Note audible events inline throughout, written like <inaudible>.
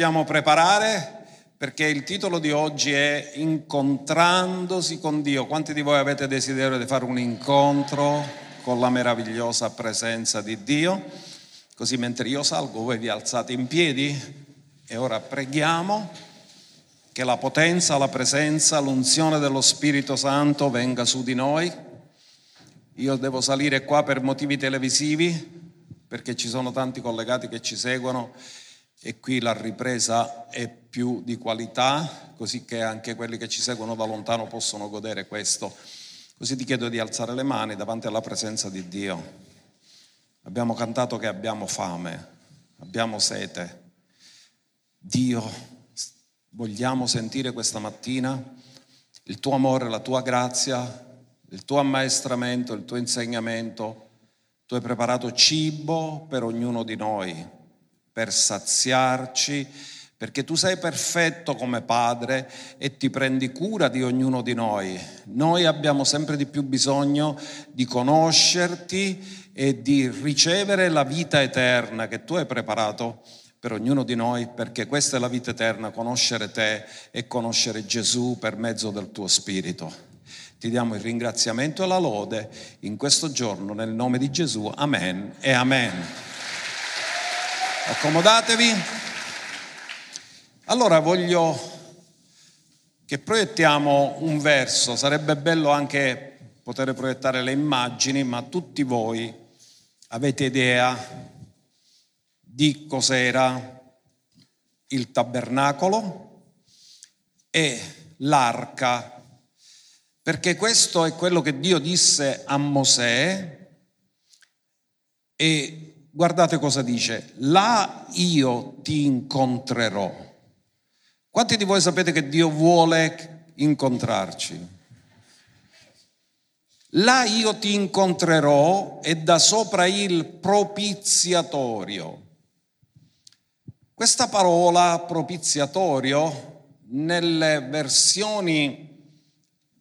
vogliamo preparare perché il titolo di oggi è Incontrandosi con Dio. Quanti di voi avete desiderio di fare un incontro con la meravigliosa presenza di Dio? Così mentre io salgo voi vi alzate in piedi e ora preghiamo che la potenza, la presenza, l'unzione dello Spirito Santo venga su di noi. Io devo salire qua per motivi televisivi perché ci sono tanti collegati che ci seguono e qui la ripresa è più di qualità, così che anche quelli che ci seguono da lontano possono godere questo. Così ti chiedo di alzare le mani davanti alla presenza di Dio. Abbiamo cantato che abbiamo fame, abbiamo sete. Dio, vogliamo sentire questa mattina il tuo amore, la tua grazia, il tuo ammaestramento, il tuo insegnamento. Tu hai preparato cibo per ognuno di noi per saziarci, perché tu sei perfetto come Padre e ti prendi cura di ognuno di noi. Noi abbiamo sempre di più bisogno di conoscerti e di ricevere la vita eterna che tu hai preparato per ognuno di noi, perché questa è la vita eterna, conoscere te e conoscere Gesù per mezzo del tuo Spirito. Ti diamo il ringraziamento e la lode in questo giorno nel nome di Gesù. Amen e amen. Accomodatevi. Allora voglio che proiettiamo un verso, sarebbe bello anche poter proiettare le immagini, ma tutti voi avete idea di cos'era il tabernacolo e l'arca, perché questo è quello che Dio disse a Mosè e guardate cosa dice, là io ti incontrerò. Quanti di voi sapete che Dio vuole incontrarci? Là io ti incontrerò e da sopra il propiziatorio. Questa parola propiziatorio nelle versioni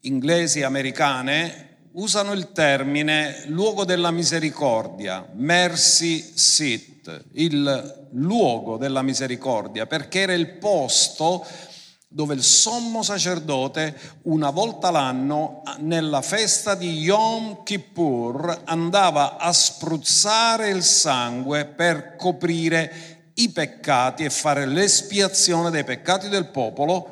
inglesi e americane usano il termine luogo della misericordia, mercy seat, il luogo della misericordia, perché era il posto dove il sommo sacerdote una volta l'anno nella festa di Yom Kippur andava a spruzzare il sangue per coprire i peccati e fare l'espiazione dei peccati del popolo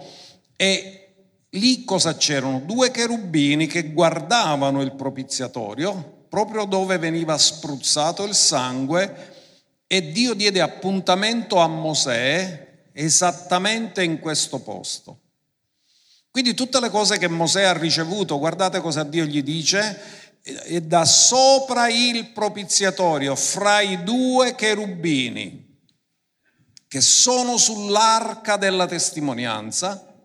e lì cosa c'erano? Due cherubini che guardavano il propiziatorio, proprio dove veniva spruzzato il sangue, e Dio diede appuntamento a Mosè esattamente in questo posto. Quindi tutte le cose che Mosè ha ricevuto, guardate cosa Dio gli dice, e da sopra il propiziatorio, fra i due cherubini che sono sull'arca della testimonianza,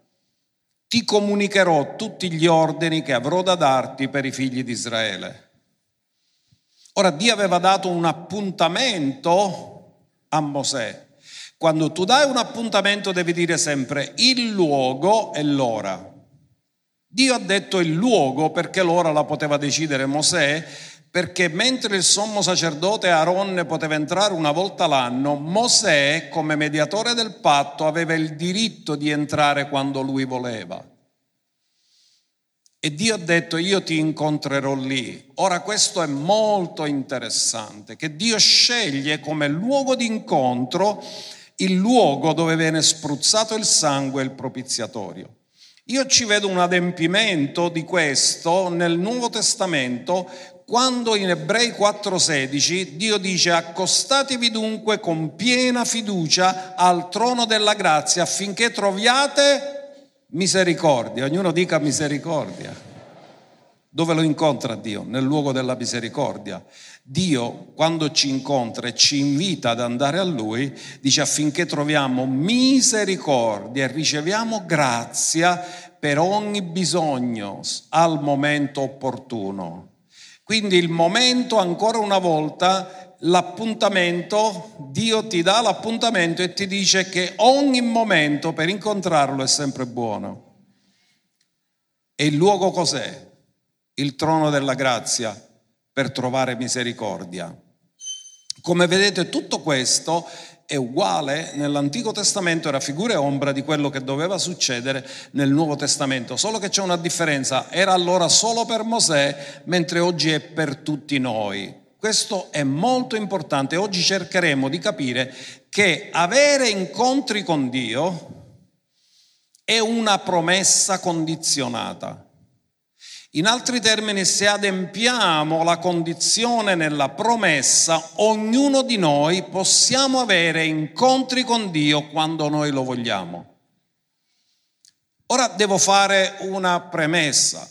ti comunicherò tutti gli ordini che avrò da darti per i figli di Israele. Ora Dio aveva dato un appuntamento a Mosè. Quando tu dai un appuntamento devi dire sempre il luogo e l'ora. Dio ha detto il luogo perché l'ora la poteva decidere Mosè, perché mentre il sommo sacerdote Aaron poteva entrare una volta l'anno, Mosè, come mediatore del patto, aveva il diritto di entrare quando lui voleva. E Dio ha detto io ti incontrerò lì. Ora questo è molto interessante, che Dio sceglie come luogo di incontro il luogo dove viene spruzzato il sangue, il propiziatorio. Io ci vedo un adempimento di questo nel Nuovo Testamento quando in Ebrei 4:16 Dio dice accostatevi dunque con piena fiducia al trono della grazia affinché troviate Misericordia, ognuno dica misericordia. Dove lo incontra Dio? Nel luogo della misericordia. Dio, quando ci incontra e ci invita ad andare a Lui, dice affinché troviamo misericordia e riceviamo grazia per ogni bisogno al momento opportuno. Quindi il momento, ancora una volta, l'appuntamento, Dio ti dà l'appuntamento e ti dice che ogni momento per incontrarlo è sempre buono. E il luogo cos'è? Il trono della grazia per trovare misericordia. Come vedete tutto questo è uguale nell'Antico Testamento, era figura e ombra di quello che doveva succedere nel Nuovo Testamento, solo che c'è una differenza, era allora solo per Mosè, mentre oggi è per tutti noi. Questo è molto importante, oggi cercheremo di capire che avere incontri con Dio è una promessa condizionata. In altri termini, se adempiamo la condizione nella promessa, ognuno di noi possiamo avere incontri con Dio quando noi lo vogliamo. Ora devo fare una premessa,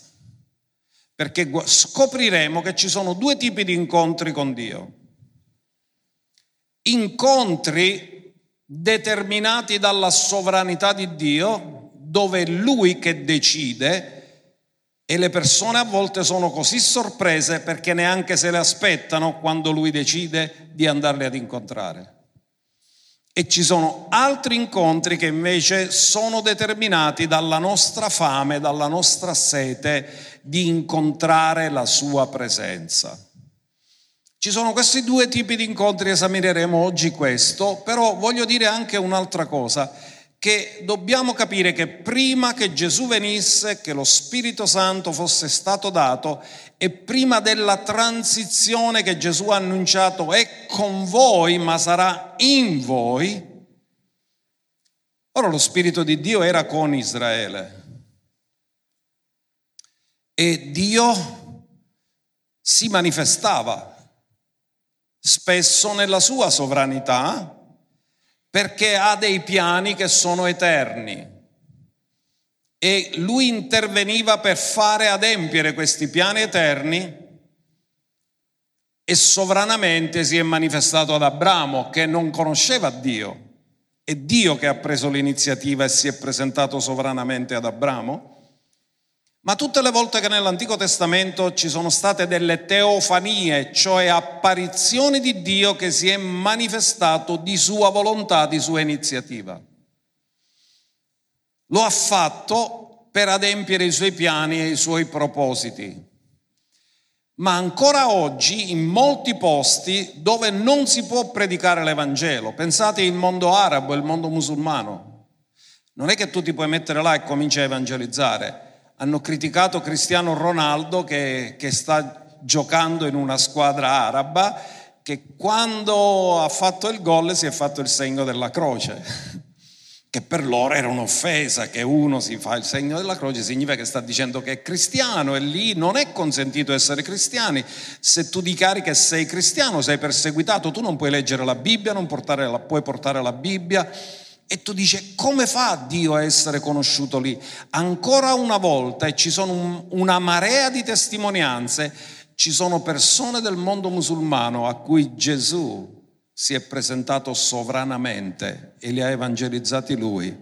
perché scopriremo che ci sono due tipi di incontri con Dio. Incontri determinati dalla sovranità di Dio, dove è Lui che decide, e le persone a volte sono così sorprese perché neanche se le aspettano quando lui decide di andarle ad incontrare. E ci sono altri incontri che invece sono determinati dalla nostra fame, dalla nostra sete di incontrare la sua presenza. Ci sono questi due tipi di incontri, esamineremo oggi questo, però voglio dire anche un'altra cosa che dobbiamo capire che prima che Gesù venisse, che lo Spirito Santo fosse stato dato e prima della transizione che Gesù ha annunciato è con voi, ma sarà in voi, ora lo Spirito di Dio era con Israele. E Dio si manifestava spesso nella sua sovranità perché ha dei piani che sono eterni e lui interveniva per fare adempiere questi piani eterni e sovranamente si è manifestato ad Abramo che non conosceva Dio. È Dio che ha preso l'iniziativa e si è presentato sovranamente ad Abramo. Ma tutte le volte che nell'Antico Testamento ci sono state delle teofanie, cioè apparizioni di Dio che si è manifestato di sua volontà, di sua iniziativa, lo ha fatto per adempiere i suoi piani e i suoi propositi. Ma ancora oggi in molti posti dove non si può predicare l'Evangelo, pensate il mondo arabo, il mondo musulmano, non è che tu ti puoi mettere là e cominci a evangelizzare hanno criticato Cristiano Ronaldo che, che sta giocando in una squadra araba che quando ha fatto il gol si è fatto il segno della croce, <laughs> che per loro era un'offesa, che uno si fa il segno della croce significa che sta dicendo che è cristiano e lì non è consentito essere cristiani. Se tu dichiari che sei cristiano, sei perseguitato, tu non puoi leggere la Bibbia, non portare la, puoi portare la Bibbia e tu dici, come fa Dio a essere conosciuto lì? Ancora una volta, e ci sono un, una marea di testimonianze, ci sono persone del mondo musulmano a cui Gesù si è presentato sovranamente e li ha evangelizzati lui.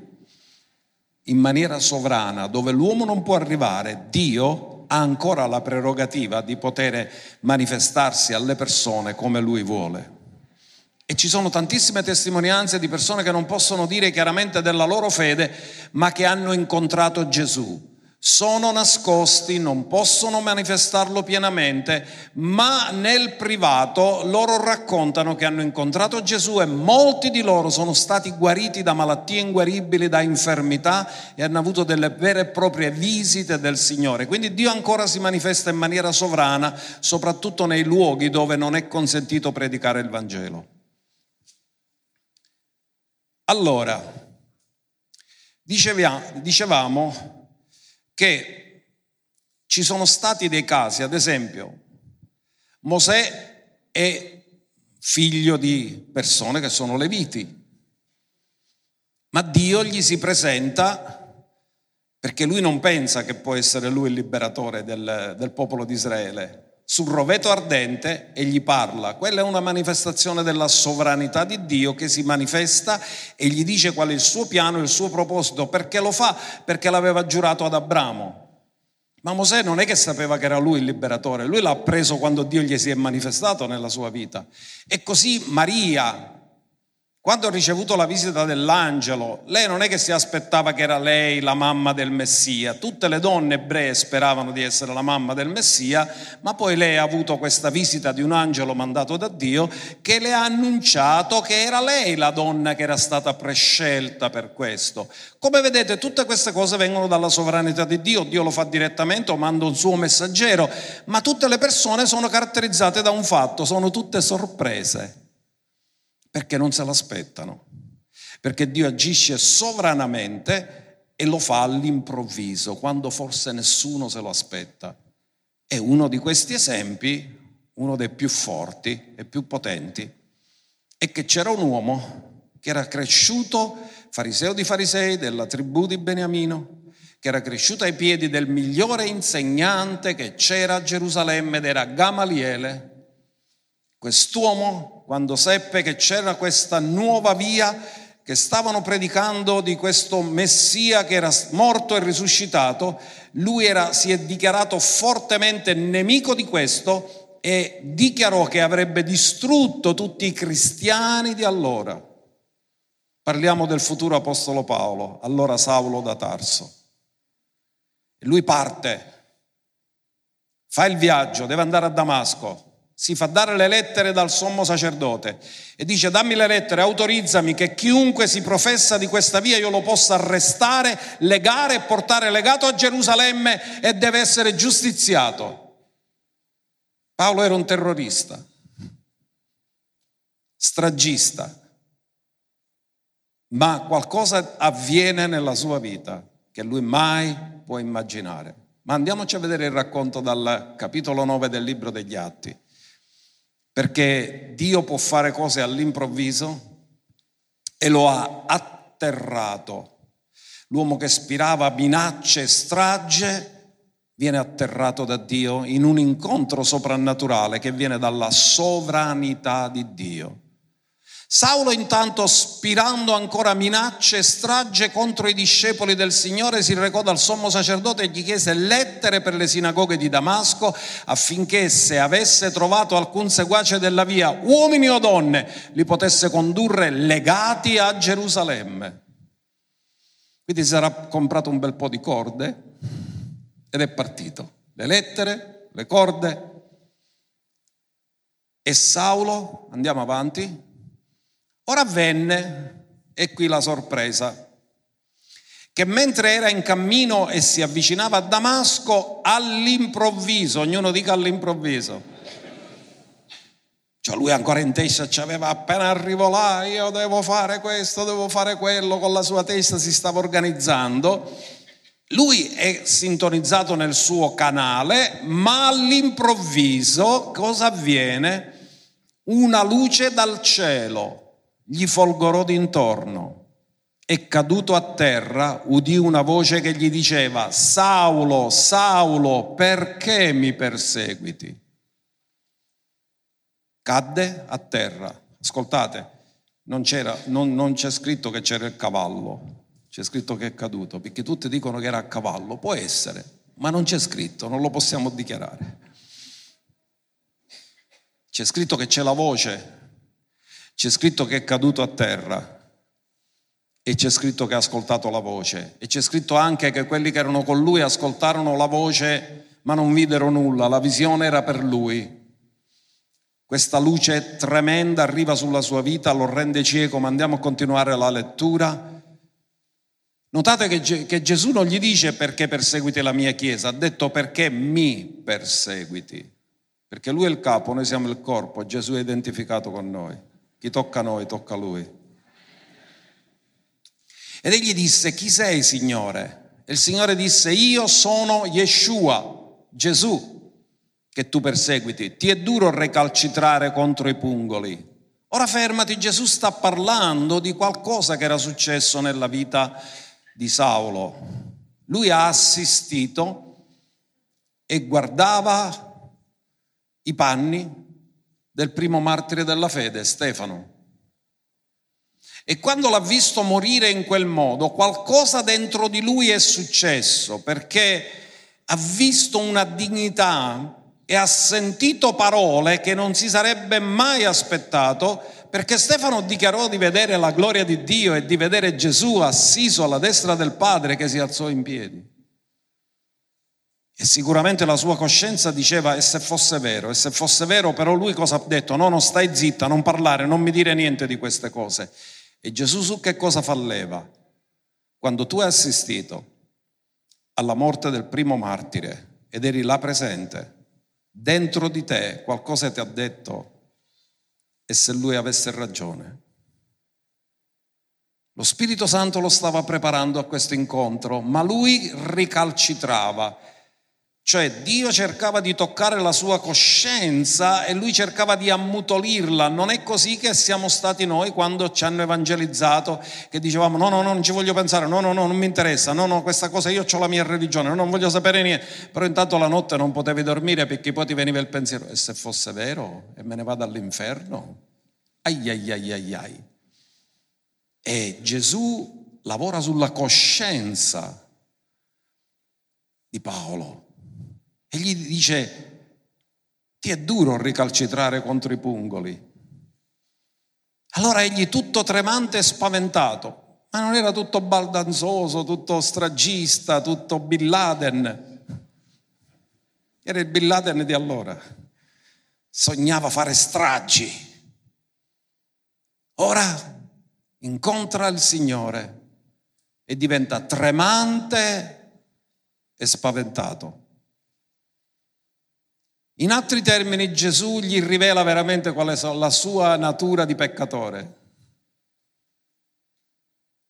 In maniera sovrana, dove l'uomo non può arrivare, Dio ha ancora la prerogativa di poter manifestarsi alle persone come lui vuole. E ci sono tantissime testimonianze di persone che non possono dire chiaramente della loro fede, ma che hanno incontrato Gesù. Sono nascosti, non possono manifestarlo pienamente, ma nel privato loro raccontano che hanno incontrato Gesù e molti di loro sono stati guariti da malattie inguaribili, da infermità e hanno avuto delle vere e proprie visite del Signore. Quindi Dio ancora si manifesta in maniera sovrana, soprattutto nei luoghi dove non è consentito predicare il Vangelo. Allora, dicevamo che ci sono stati dei casi, ad esempio, Mosè è figlio di persone che sono leviti, ma Dio gli si presenta perché lui non pensa che può essere lui il liberatore del, del popolo di Israele, sul roveto ardente e gli parla. Quella è una manifestazione della sovranità di Dio che si manifesta e gli dice qual è il suo piano, il suo proposito. Perché lo fa? Perché l'aveva giurato ad Abramo. Ma Mosè non è che sapeva che era lui il liberatore, lui l'ha preso quando Dio gli si è manifestato nella sua vita. E così Maria, Quando ha ricevuto la visita dell'angelo, lei non è che si aspettava che era lei la mamma del Messia. Tutte le donne ebree speravano di essere la mamma del Messia, ma poi lei ha avuto questa visita di un angelo mandato da Dio che le ha annunciato che era lei la donna che era stata prescelta per questo. Come vedete, tutte queste cose vengono dalla sovranità di Dio. Dio lo fa direttamente o manda un suo messaggero, ma tutte le persone sono caratterizzate da un fatto, sono tutte sorprese perché non se l'aspettano, perché Dio agisce sovranamente e lo fa all'improvviso, quando forse nessuno se lo aspetta. E uno di questi esempi, uno dei più forti e più potenti, è che c'era un uomo che era cresciuto, fariseo di farisei, della tribù di Beniamino, che era cresciuto ai piedi del migliore insegnante che c'era a Gerusalemme ed era Gamaliele. Quest'uomo quando seppe che c'era questa nuova via, che stavano predicando di questo Messia che era morto e risuscitato, lui era, si è dichiarato fortemente nemico di questo e dichiarò che avrebbe distrutto tutti i cristiani di allora. Parliamo del futuro Apostolo Paolo, allora Saulo da Tarso. Lui parte, fa il viaggio, deve andare a Damasco, si fa dare le lettere dal sommo sacerdote e dice dammi le lettere, autorizzami che chiunque si professa di questa via io lo possa arrestare, legare e portare legato a Gerusalemme e deve essere giustiziato. Paolo era un terrorista, stragista, ma qualcosa avviene nella sua vita che lui mai può immaginare. Ma andiamoci a vedere il racconto dal capitolo 9 del libro degli Atti perché Dio può fare cose all'improvviso e lo ha atterrato. L'uomo che spirava minacce e strage viene atterrato da Dio in un incontro soprannaturale che viene dalla sovranità di Dio. Saulo intanto, spirando ancora minacce e strage contro i discepoli del Signore, si recò dal sommo sacerdote e gli chiese lettere per le sinagoghe di Damasco affinché se avesse trovato alcun seguace della via, uomini o donne, li potesse condurre legati a Gerusalemme. Quindi si sarà comprato un bel po' di corde ed è partito. Le lettere, le corde. E Saulo, andiamo avanti, Ora avvenne, e qui la sorpresa, che mentre era in cammino e si avvicinava a Damasco, all'improvviso, ognuno dica all'improvviso, cioè lui ancora in testa ci aveva appena arrivo là, io devo fare questo, devo fare quello, con la sua testa si stava organizzando. Lui è sintonizzato nel suo canale, ma all'improvviso cosa avviene? Una luce dal cielo gli folgorò d'intorno e caduto a terra udì una voce che gli diceva, Saulo, Saulo, perché mi perseguiti? Cadde a terra. Ascoltate, non, non, non c'è scritto che c'era il cavallo, c'è scritto che è caduto, perché tutti dicono che era a cavallo, può essere, ma non c'è scritto, non lo possiamo dichiarare. C'è scritto che c'è la voce c'è scritto che è caduto a terra e c'è scritto che ha ascoltato la voce e c'è scritto anche che quelli che erano con lui ascoltarono la voce ma non videro nulla, la visione era per lui. Questa luce tremenda arriva sulla sua vita, lo rende cieco, ma andiamo a continuare la lettura. Notate che, che Gesù non gli dice perché perseguiti la mia chiesa, ha detto perché mi perseguiti, perché lui è il capo, noi siamo il corpo, Gesù è identificato con noi. Chi tocca a noi, tocca a lui. Ed egli disse, chi sei Signore? E il Signore disse, io sono Yeshua, Gesù, che tu perseguiti. Ti è duro recalcitrare contro i pungoli. Ora fermati, Gesù sta parlando di qualcosa che era successo nella vita di Saulo. Lui ha assistito e guardava i panni del primo martire della fede, Stefano. E quando l'ha visto morire in quel modo, qualcosa dentro di lui è successo, perché ha visto una dignità e ha sentito parole che non si sarebbe mai aspettato, perché Stefano dichiarò di vedere la gloria di Dio e di vedere Gesù assiso alla destra del Padre che si alzò in piedi. E sicuramente la sua coscienza diceva, e se fosse vero, e se fosse vero, però lui cosa ha detto? No, non stai zitta, non parlare, non mi dire niente di queste cose. E Gesù su che cosa falleva? Quando tu hai assistito alla morte del primo martire ed eri là presente, dentro di te qualcosa ti ha detto, e se lui avesse ragione? Lo Spirito Santo lo stava preparando a questo incontro, ma lui ricalcitrava cioè Dio cercava di toccare la sua coscienza e lui cercava di ammutolirla. Non è così che siamo stati noi quando ci hanno evangelizzato, che dicevamo no, no, no, non ci voglio pensare, no, no, no, non mi interessa, no, no, questa cosa io ho la mia religione, non voglio sapere niente. Però intanto la notte non potevi dormire perché poi ti veniva il pensiero, e se fosse vero e me ne vado all'inferno? Ai ai ai ai ai. E Gesù lavora sulla coscienza di Paolo e gli dice, ti è duro ricalcitrare contro i pungoli. Allora egli tutto tremante e spaventato, ma non era tutto baldanzoso, tutto stragista, tutto Bin Laden. Era il Bin Laden di allora. Sognava fare stragi. Ora incontra il Signore e diventa tremante e spaventato. In altri termini Gesù gli rivela veramente qual è la sua natura di peccatore.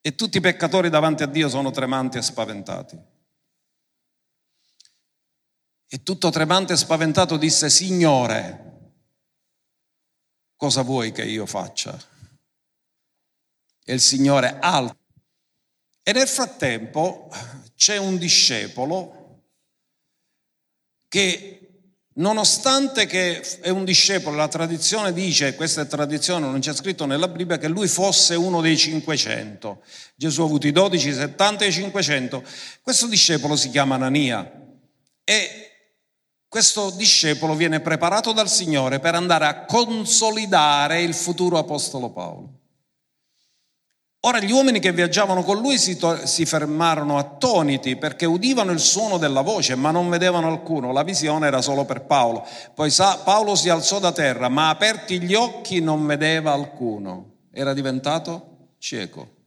E tutti i peccatori davanti a Dio sono tremanti e spaventati. E tutto tremante e spaventato disse, Signore, cosa vuoi che io faccia? E il Signore alza. E nel frattempo c'è un discepolo che Nonostante che è un discepolo, la tradizione dice, questa è tradizione, non c'è scritto nella Bibbia, che lui fosse uno dei 500. Gesù ha avuto i 12, 70 e i 500. Questo discepolo si chiama Anania e questo discepolo viene preparato dal Signore per andare a consolidare il futuro apostolo Paolo. Ora gli uomini che viaggiavano con lui si, to- si, fermarono attoniti perché udivano il suono della voce ma non vedevano alcuno, la visione era solo per Paolo. Poi sa- Paolo si alzò da terra ma aperti gli occhi non vedeva alcuno, era diventato cieco.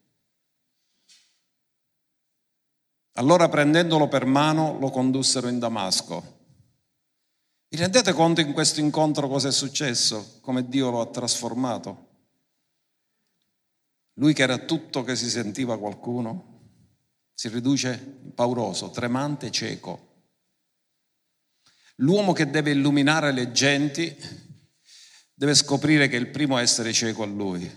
Allora prendendolo per mano lo condussero in Damasco. Vi rendete conto in questo incontro cosa è successo? Come Dio lo ha trasformato? Lui che era tutto che si sentiva qualcuno, si riduce pauroso, tremante, cieco. L'uomo che deve illuminare le genti deve scoprire che il primo a essere cieco è lui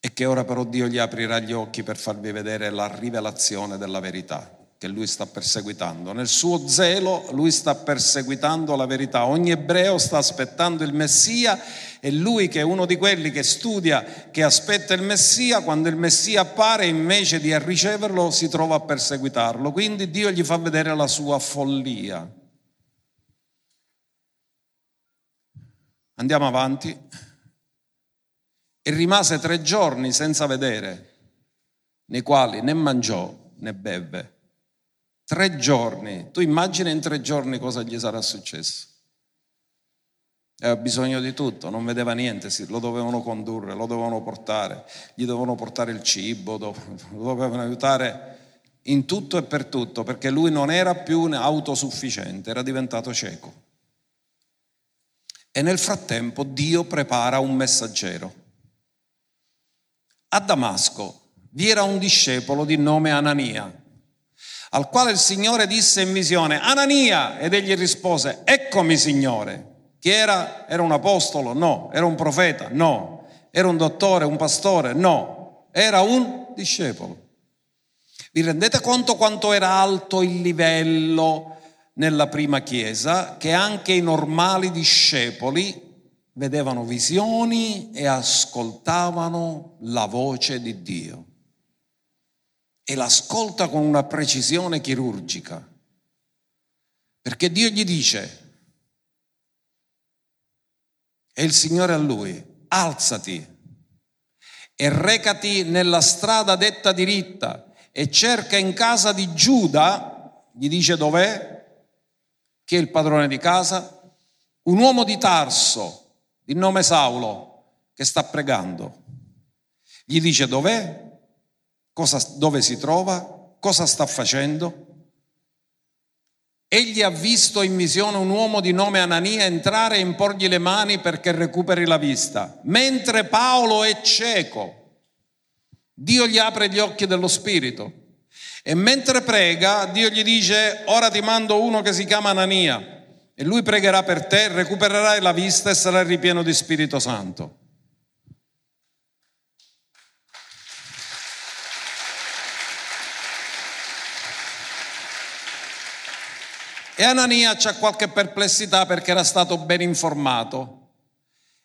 e che ora però Dio gli aprirà gli occhi per farvi vedere la rivelazione della verità che lui sta perseguitando. Nel suo zelo lui sta perseguitando la verità. Ogni ebreo sta aspettando il Messia e lui che è uno di quelli che studia, che aspetta il Messia, quando il Messia appare invece di riceverlo si trova a perseguitarlo. Quindi Dio gli fa vedere la sua follia. Andiamo avanti. E rimase tre giorni senza vedere, nei quali né mangiò né beve. Tre giorni. Tu immagina in tre giorni cosa gli sarà successo. Aveva bisogno di tutto, non vedeva niente, lo dovevano condurre, lo dovevano portare, gli dovevano portare il cibo, lo <laughs> dovevano aiutare in tutto e per tutto, perché lui non era più autosufficiente, era diventato cieco. E nel frattempo Dio prepara un messaggero. A Damasco vi era un discepolo di nome Anania al quale il Signore disse in visione, Anania, ed egli rispose, eccomi Signore. Chi era? Era un apostolo? No. Era un profeta? No. Era un dottore, un pastore? No. Era un discepolo. Vi rendete conto quanto era alto il livello nella prima chiesa, che anche i normali discepoli vedevano visioni e ascoltavano la voce di Dio e l'ascolta con una precisione chirurgica. Perché Dio gli dice, e il Signore a lui, alzati e recati nella strada detta diritta e cerca in casa di Giuda, gli dice dov'è, chi è il padrone di casa, un uomo di Tarso, di nome Saulo, che sta pregando. Gli dice dov'è, cosa, dove si trova, cosa sta facendo. Egli ha visto in visione un uomo di nome Anania entrare e imporgli le mani perché recuperi la vista. Mentre Paolo è cieco, Dio gli apre gli occhi dello spirito. E mentre prega, Dio gli dice, ora ti mando uno che si chiama Anania e lui pregherà per te, recupererai la vista e sarai ripieno di Spirito Santo. E Anania c'ha qualche perplessità perché era stato ben informato.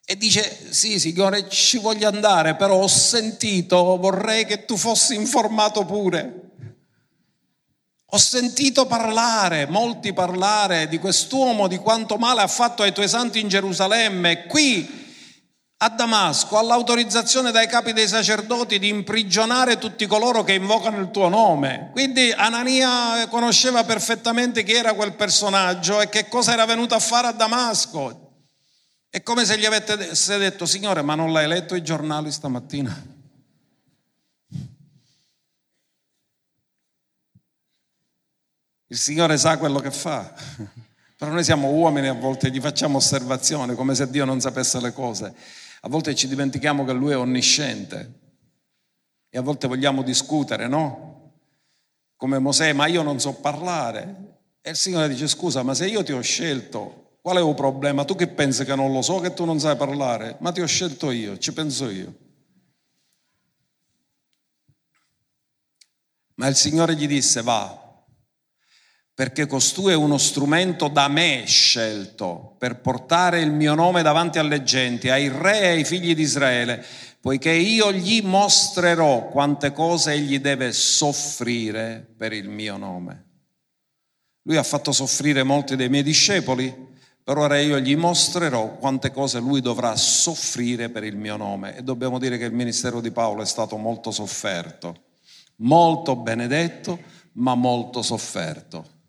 E dice, sì signore, ci voglio andare, però ho sentito, vorrei che tu fossi informato pure. Ho sentito parlare, molti parlare di quest'uomo, di quanto male ha fatto ai tuoi santi in Gerusalemme. Qui a Damasco ha l'autorizzazione dai capi dei sacerdoti di imprigionare tutti coloro che invocano il tuo nome. Quindi Anania conosceva perfettamente chi era quel personaggio e che cosa era venuto a fare a Damasco. È come se gli avesse detto, Signore, ma non l'hai letto i giornali stamattina? Il Signore sa quello che fa. Però noi siamo uomini a volte gli facciamo osservazione come se Dio non sapesse le cose. A volte ci dimentichiamo che Lui è onnisciente e a volte vogliamo discutere, no? Come Mosè, ma io non so parlare. E il Signore dice, scusa, ma se io ti ho scelto, qual è il problema? Tu che pensi che non lo so, che tu non sai parlare? Ma ti ho scelto io, ci penso io. Ma il Signore gli disse, va, perché costui è uno strumento da me scelto per portare il mio nome davanti alle genti, ai re e ai figli di Israele, poiché io gli mostrerò quante cose egli deve soffrire per il mio nome. Lui ha fatto soffrire molti dei miei discepoli, per ora io gli mostrerò quante cose lui dovrà soffrire per il mio nome. E dobbiamo dire che il ministero di Paolo è stato molto sofferto, molto benedetto, ma molto sofferto.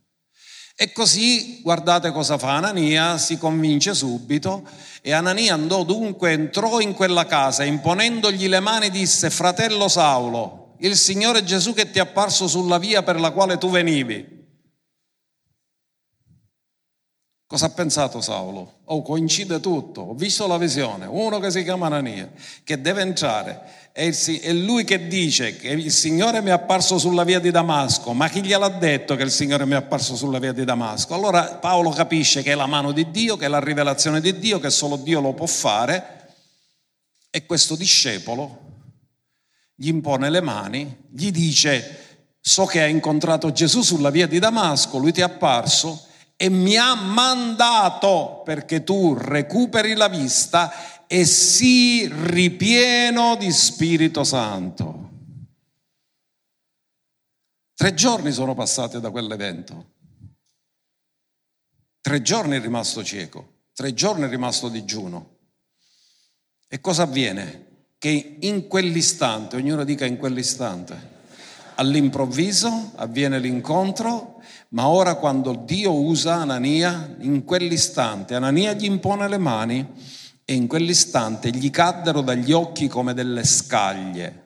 E così guardate cosa fa Anania, si convince subito e Anania andò dunque, entrò in quella casa, imponendogli le mani disse, fratello Saulo, il Signore Gesù che ti è apparso sulla via per la quale tu venivi. Cosa ha pensato Saulo? Oh, coincide tutto, ho visto la visione, uno che si chiama Anania, che deve entrare. È lui che dice che il Signore mi è apparso sulla via di Damasco, ma chi gliel'ha detto che il Signore mi è apparso sulla via di Damasco? Allora Paolo capisce che è la mano di Dio, che è la rivelazione di Dio, che solo Dio lo può fare. E questo discepolo gli impone le mani, gli dice so che hai incontrato Gesù sulla via di Damasco, lui ti è apparso e mi ha mandato perché tu recuperi la vista e sii ripieno di Spirito Santo. Tre giorni sono passati da quell'evento. Tre giorni è rimasto cieco, tre giorni è rimasto digiuno. E cosa avviene? Che in quell'istante, ognuno dica in quell'istante, all'improvviso avviene l'incontro, ma ora quando Dio usa Anania, in quell'istante Anania gli impone le mani e in quell'istante gli caddero dagli occhi come delle scaglie.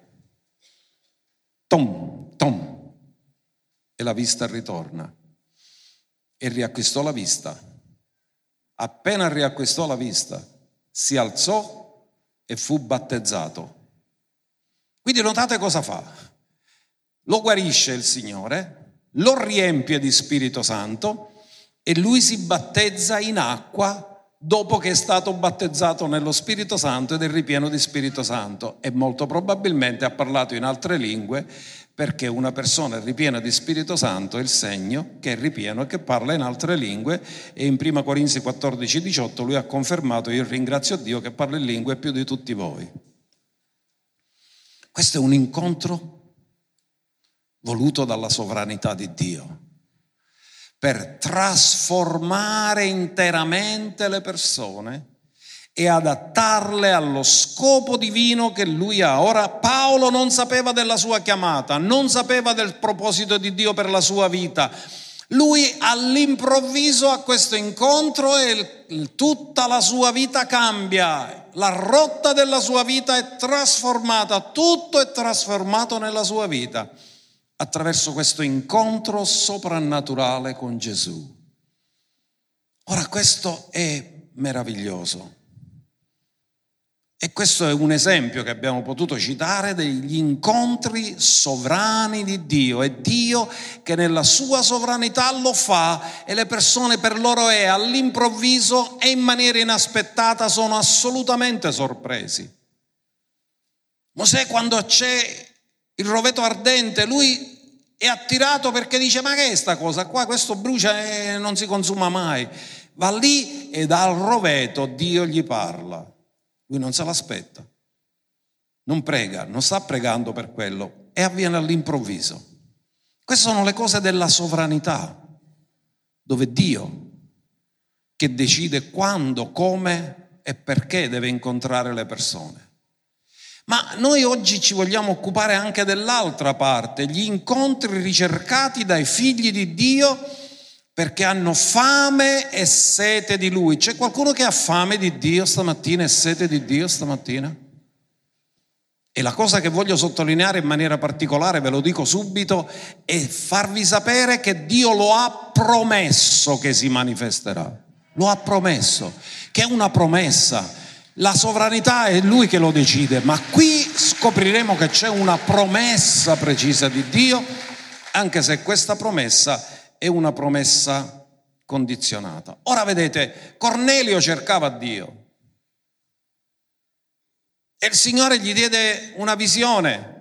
Tom, tom. E la vista ritorna. E riacquistò la vista. Appena riacquistò la vista, si alzò e fu battezzato. Quindi notate cosa fa. Lo guarisce il Signore, lo riempie di Spirito Santo e lui si battezza in acqua dopo che è stato battezzato nello Spirito Santo ed è ripieno di Spirito Santo e molto probabilmente ha parlato in altre lingue perché una persona ripiena di Spirito Santo è il segno che è ripieno e che parla in altre lingue e in 1 Corinzi 14, 18 lui ha confermato io ringrazio Dio che parla in lingue più di tutti voi. Questo è un incontro voluto dalla sovranità di Dio per trasformare interamente le persone e adattarle allo scopo divino che lui ha. Ora Paolo non sapeva della sua chiamata, non sapeva del proposito di Dio per la sua vita. Lui all'improvviso a questo incontro e tutta la sua vita cambia, la rotta della sua vita è trasformata, tutto è trasformato nella sua vita attraverso questo incontro soprannaturale con Gesù. Ora questo è meraviglioso. E questo è un esempio che abbiamo potuto citare degli incontri sovrani di Dio. È Dio che nella sua sovranità lo fa e le persone per loro è all'improvviso e in maniera inaspettata sono assolutamente sorpresi. Mosè quando c'è il roveto ardente, lui è attirato perché dice ma che è sta cosa qua? Questo brucia e non si consuma mai. Va lì e dal roveto Dio gli parla. Lui non se l'aspetta, non prega, non sta pregando per quello e avviene all'improvviso. Queste sono le cose della sovranità, dove Dio che decide quando, come e perché deve incontrare le persone. Ma noi oggi ci vogliamo occupare anche dell'altra parte, gli incontri ricercati dai figli di Dio perché hanno fame e sete di Lui. C'è qualcuno che ha fame di Dio stamattina e sete di Dio stamattina? E la cosa che voglio sottolineare in maniera particolare, ve lo dico subito, è farvi sapere che Dio lo ha promesso che si manifesterà. Lo ha promesso, che è una promessa. La sovranità è Lui che lo decide, ma qui scopriremo che c'è una promessa precisa di Dio, anche se questa promessa è una promessa condizionata. Ora vedete, Cornelio cercava Dio e il Signore gli diede una visione.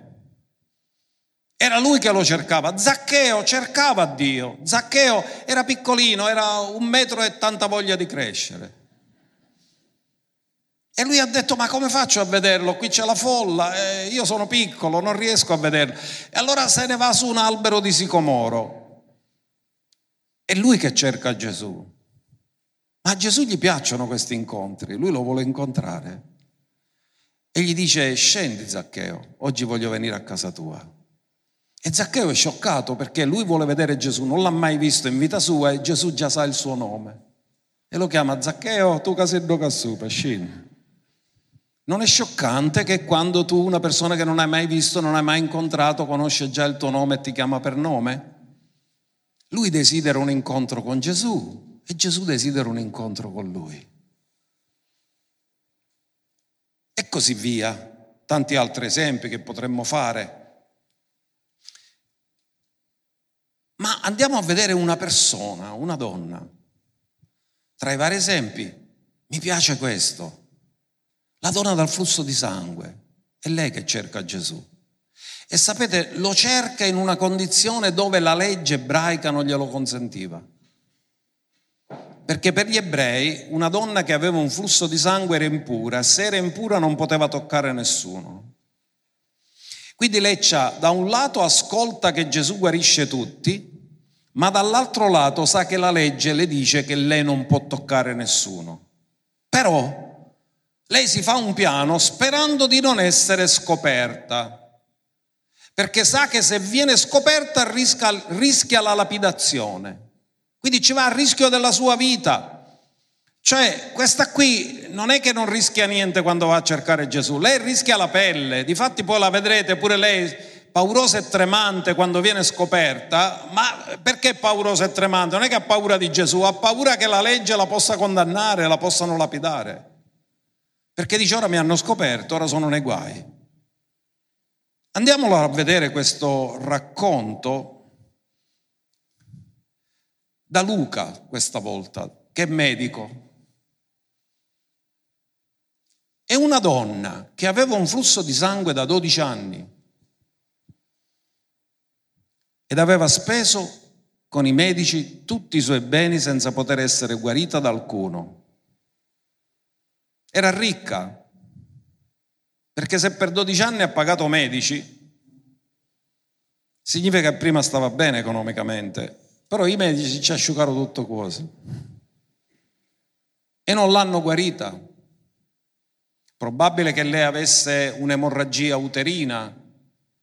Era lui che lo cercava. Zaccheo cercava Dio. Zaccheo era piccolino, era un metro e tanta voglia di crescere. E lui ha detto, ma come faccio a vederlo? Qui c'è la folla, eh, io sono piccolo, non riesco a vederlo. E allora se ne va su un albero di sicomoro è lui che cerca Gesù. Ma a Gesù gli piacciono questi incontri, lui lo vuole incontrare. E gli dice, scendi Zaccheo, oggi voglio venire a casa tua. E Zaccheo è scioccato perché lui vuole vedere Gesù, non l'ha mai visto in vita sua e Gesù già sa il suo nome. E lo chiama Zaccheo, tu caseddo cassupa, scendi. Non è scioccante che quando tu, una persona che non hai mai visto, non hai mai incontrato, conosce già il tuo nome e ti chiama per nome? Lui desidera un incontro con Gesù e Gesù desidera un incontro con lui. E così via. Tanti altri esempi che potremmo fare. Ma andiamo a vedere una persona, una donna. Tra i vari esempi, mi piace questo. La donna dal flusso di sangue. È lei che cerca Gesù. E sapete, lo cerca in una condizione dove la legge ebraica non glielo consentiva. Perché per gli ebrei una donna che aveva un flusso di sangue era impura, se era impura non poteva toccare nessuno. Quindi Leccia da un lato ascolta che Gesù guarisce tutti, ma dall'altro lato sa che la legge le dice che lei non può toccare nessuno. Però lei si fa un piano sperando di non essere scoperta perché sa che se viene scoperta rischia, rischia la lapidazione. Quindi ci va a rischio della sua vita. Cioè, questa qui non è che non rischia niente quando va a cercare Gesù, lei rischia la pelle. Difatti poi la vedrete pure lei paurosa e tremante quando viene scoperta, ma perché paurosa e tremante? Non è che ha paura di Gesù, ha paura che la legge la possa condannare, la possano lapidare. Perché dice ora mi hanno scoperto, ora sono nei guai. Andiamolo a vedere questo racconto da Luca questa volta, che è medico. È una donna che aveva un flusso di sangue da 12 anni ed aveva speso con i medici tutti i suoi beni senza poter essere guarita da alcuno. Era ricca, perché se per 12 anni ha pagato medici, significa che prima stava bene economicamente, però i medici ci asciugarono tutto quasi e non l'hanno guarita. Probabile che lei avesse un'emorragia uterina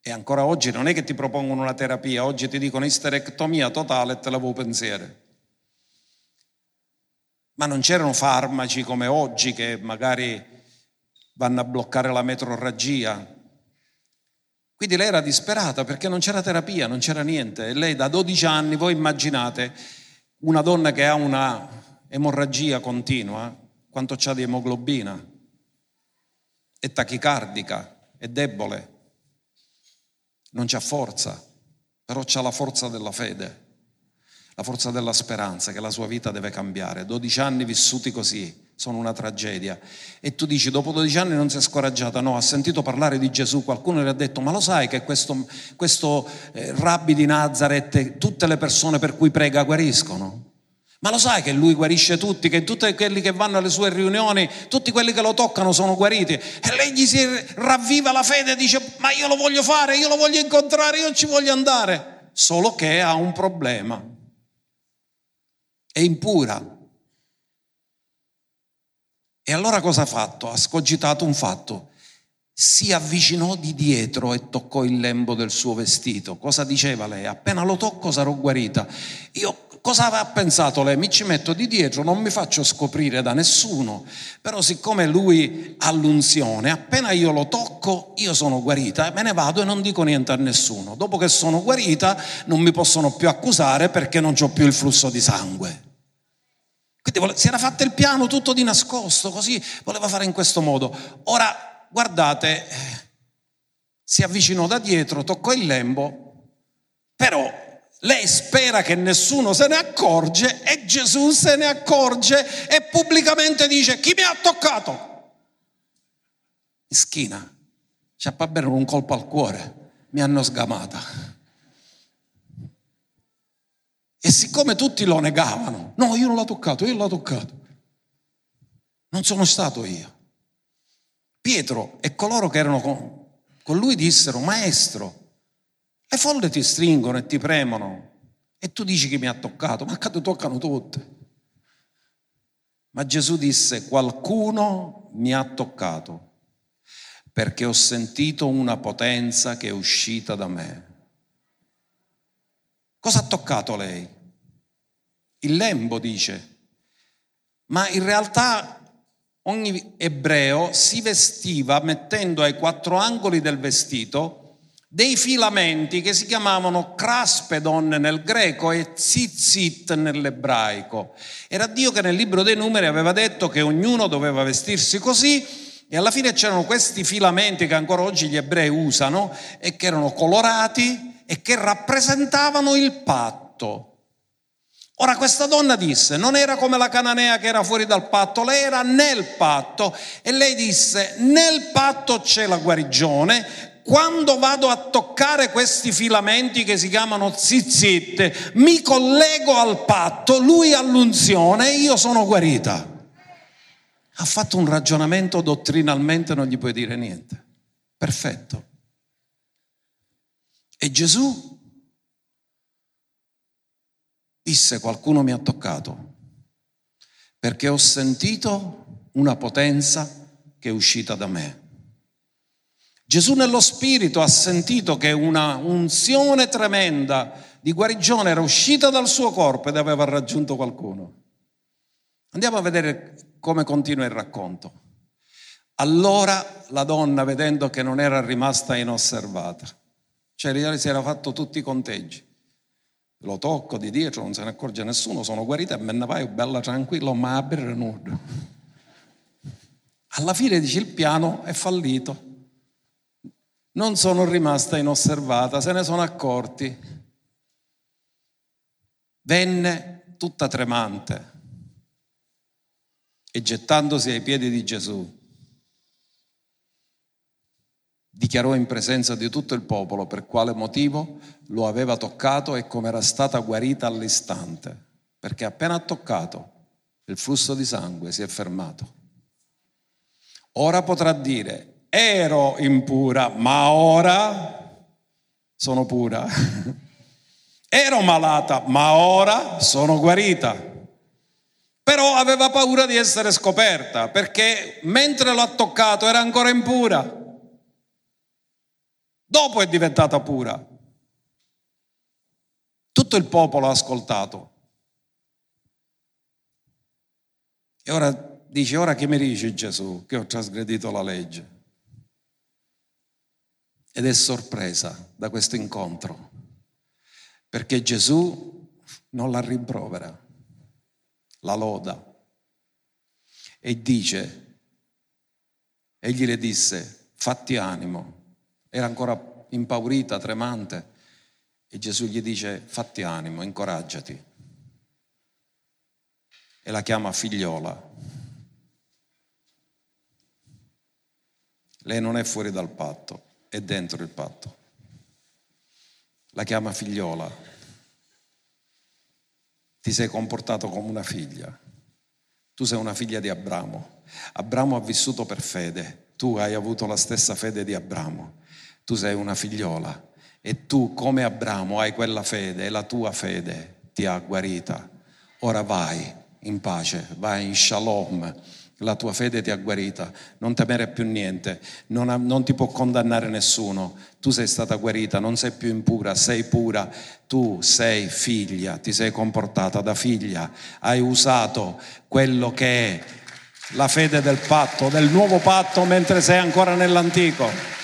e ancora oggi non è che ti propongono una terapia, oggi ti dicono isterectomia totale e te la vuoi pensiero. Ma non c'erano farmaci come oggi che magari vanno a bloccare la metrorragia. Quindi lei era disperata perché non c'era terapia, non c'era niente. E lei da 12 anni, voi immaginate una donna che ha una emorragia continua, quanto c'ha di emoglobina? è tachicardica, è debole, non c'ha forza, però c'ha la forza della fede, la forza della speranza che la sua vita deve cambiare. 12 anni vissuti così sono una tragedia. E tu dici, dopo 12 anni non si è scoraggiata, no, ha sentito parlare di Gesù, qualcuno le ha detto, ma lo sai che questo, questo eh, rabbi di Nazareth, tutte le persone per cui prega guariscono? Ma lo sai che lui guarisce tutti, che tutti quelli che vanno alle sue riunioni, tutti quelli che lo toccano sono guariti. E lei gli si ravviva la fede e dice, ma io lo voglio fare, io lo voglio incontrare, io ci voglio andare. Solo che ha un problema. È impura. E allora cosa ha fatto? Ha scogitato un fatto. Si avvicinò di dietro e toccò il lembo del suo vestito. Cosa diceva lei? Appena lo tocco sarò guarita. Io cosa aveva pensato lei? Mi ci metto di dietro, non mi faccio scoprire da nessuno, però siccome lui ha l'unzione, appena io lo tocco, io sono guarita, me ne vado e non dico niente a nessuno. Dopo che sono guarita, non mi possono più accusare perché non ho più il flusso di sangue. Quindi si era fatto il piano tutto di nascosto, così voleva fare in questo modo. Ora, guardate, si avvicinò da dietro, toccò il lembo, però lei spera che nessuno se ne accorge e Gesù se ne accorge e pubblicamente dice chi mi ha toccato? Schina, c'è per bene un colpo al cuore, mi hanno sgamata. E siccome tutti lo negavano, no, io non l'ho toccato, io l'ho toccato. Non sono stato io. Pietro e coloro che erano con, con lui dissero, maestro, le folle ti stringono e ti premono e tu dici che mi ha toccato, ma ti toccano tutte. Ma Gesù disse, qualcuno mi ha toccato perché ho sentito una potenza che è uscita da me. Cosa ha toccato lei? Il lembo dice, ma in realtà ogni ebreo si vestiva mettendo ai quattro angoli del vestito dei filamenti che si chiamavano craspedon nel greco e tzitzit nell'ebraico. Era Dio che nel libro dei numeri aveva detto che ognuno doveva vestirsi così e alla fine c'erano questi filamenti che ancora oggi gli ebrei usano e che erano colorati e che rappresentavano il patto. Ora questa donna disse, non era come la cananea che era fuori dal patto, lei era nel patto e lei disse, nel patto c'è la guarigione, quando vado a toccare questi filamenti che si chiamano zizzette, mi collego al patto, lui all'unzione e io sono guarita. Ha fatto un ragionamento dottrinalmente, non gli puoi dire niente. Perfetto. E Gesù disse qualcuno mi ha toccato perché ho sentito una potenza che è uscita da me. Gesù nello Spirito ha sentito che una unzione tremenda di guarigione era uscita dal suo corpo ed aveva raggiunto qualcuno. Andiamo a vedere come continua il racconto. Allora la donna, vedendo che non era rimasta inosservata, cioè si era fatto tutti i conteggi. Lo tocco di dietro, non se ne accorge nessuno, sono guarita e me ne vai bella tranquillo, ma a bere nudo. Alla fine dice il piano è fallito non sono rimasta inosservata, se ne sono accorti. Venne tutta tremante e gettandosi ai piedi di Gesù, dichiarò in presenza di tutto il popolo per quale motivo lo aveva toccato e come era stata guarita all'istante, perché appena ha toccato il flusso di sangue si è fermato. Ora potrà dire, ero impura, ma ora sono pura. <laughs> ero malata, ma ora sono guarita. Però aveva paura di essere scoperta perché mentre l'ha toccato era ancora impura. Dopo è diventata pura. Tutto il popolo ha ascoltato. E ora dice, ora che mi dici Gesù che ho trasgredito la legge? Ed è sorpresa da questo incontro, perché Gesù non la rimprovera la loda. E dice, egli le disse, fatti animo. Era ancora impaurita, tremante. E Gesù gli dice, fatti animo, incoraggiati. E la chiama figliola. Lei non è fuori dal patto, è dentro il patto. La chiama figliola ti sei comportato come una figlia. Tu sei una figlia di Abramo. Abramo ha vissuto per fede. Tu hai avuto la stessa fede di Abramo. Tu sei una figliola. E tu, come Abramo, hai quella fede e la tua fede ti ha guarita. Ora vai in pace, vai in shalom la tua fede ti ha guarita, non temere più niente, non, ha, non, ti può condannare nessuno, tu sei stata guarita, non sei più impura, sei pura, tu sei figlia, ti sei comportata da figlia, hai usato quello che è la fede del patto, del nuovo patto mentre sei ancora nell'antico.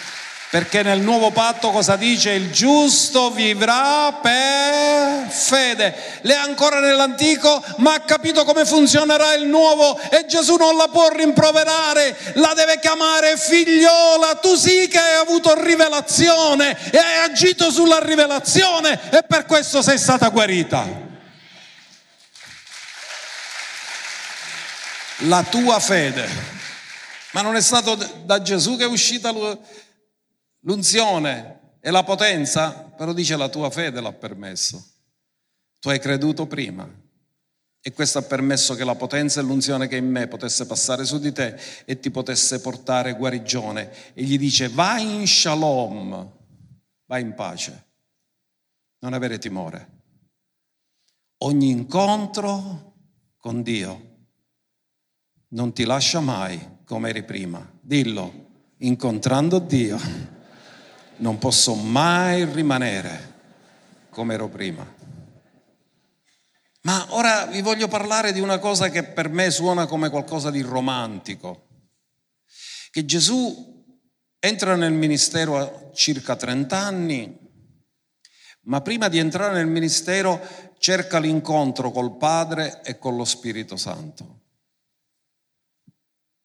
Perché nel nuovo patto cosa dice? Il giusto vivrà per fede. Lei è ancora nell'antico, ma ha capito come funzionerà il nuovo e Gesù non la può rimproverare, la deve chiamare figliola. Tu sì che hai avuto rivelazione e hai agito sulla rivelazione e per questo sei stata guarita. La tua fede. Ma non è stato da Gesù che è uscita L'unzione e la potenza, però dice la tua fede l'ha permesso. Tu hai creduto prima e questo ha permesso che la potenza e l'unzione che è in me potesse passare su di te e ti potesse portare guarigione. E gli dice vai in shalom, vai in pace, non avere timore. Ogni incontro con Dio non ti lascia mai come eri prima. Dillo, incontrando Dio non posso mai rimanere come ero prima. Ma ora vi voglio parlare di una cosa che per me suona come qualcosa di romantico, che Gesù entra nel ministero a circa 30 anni, ma prima di entrare nel ministero cerca l'incontro col Padre e con lo Spirito Santo.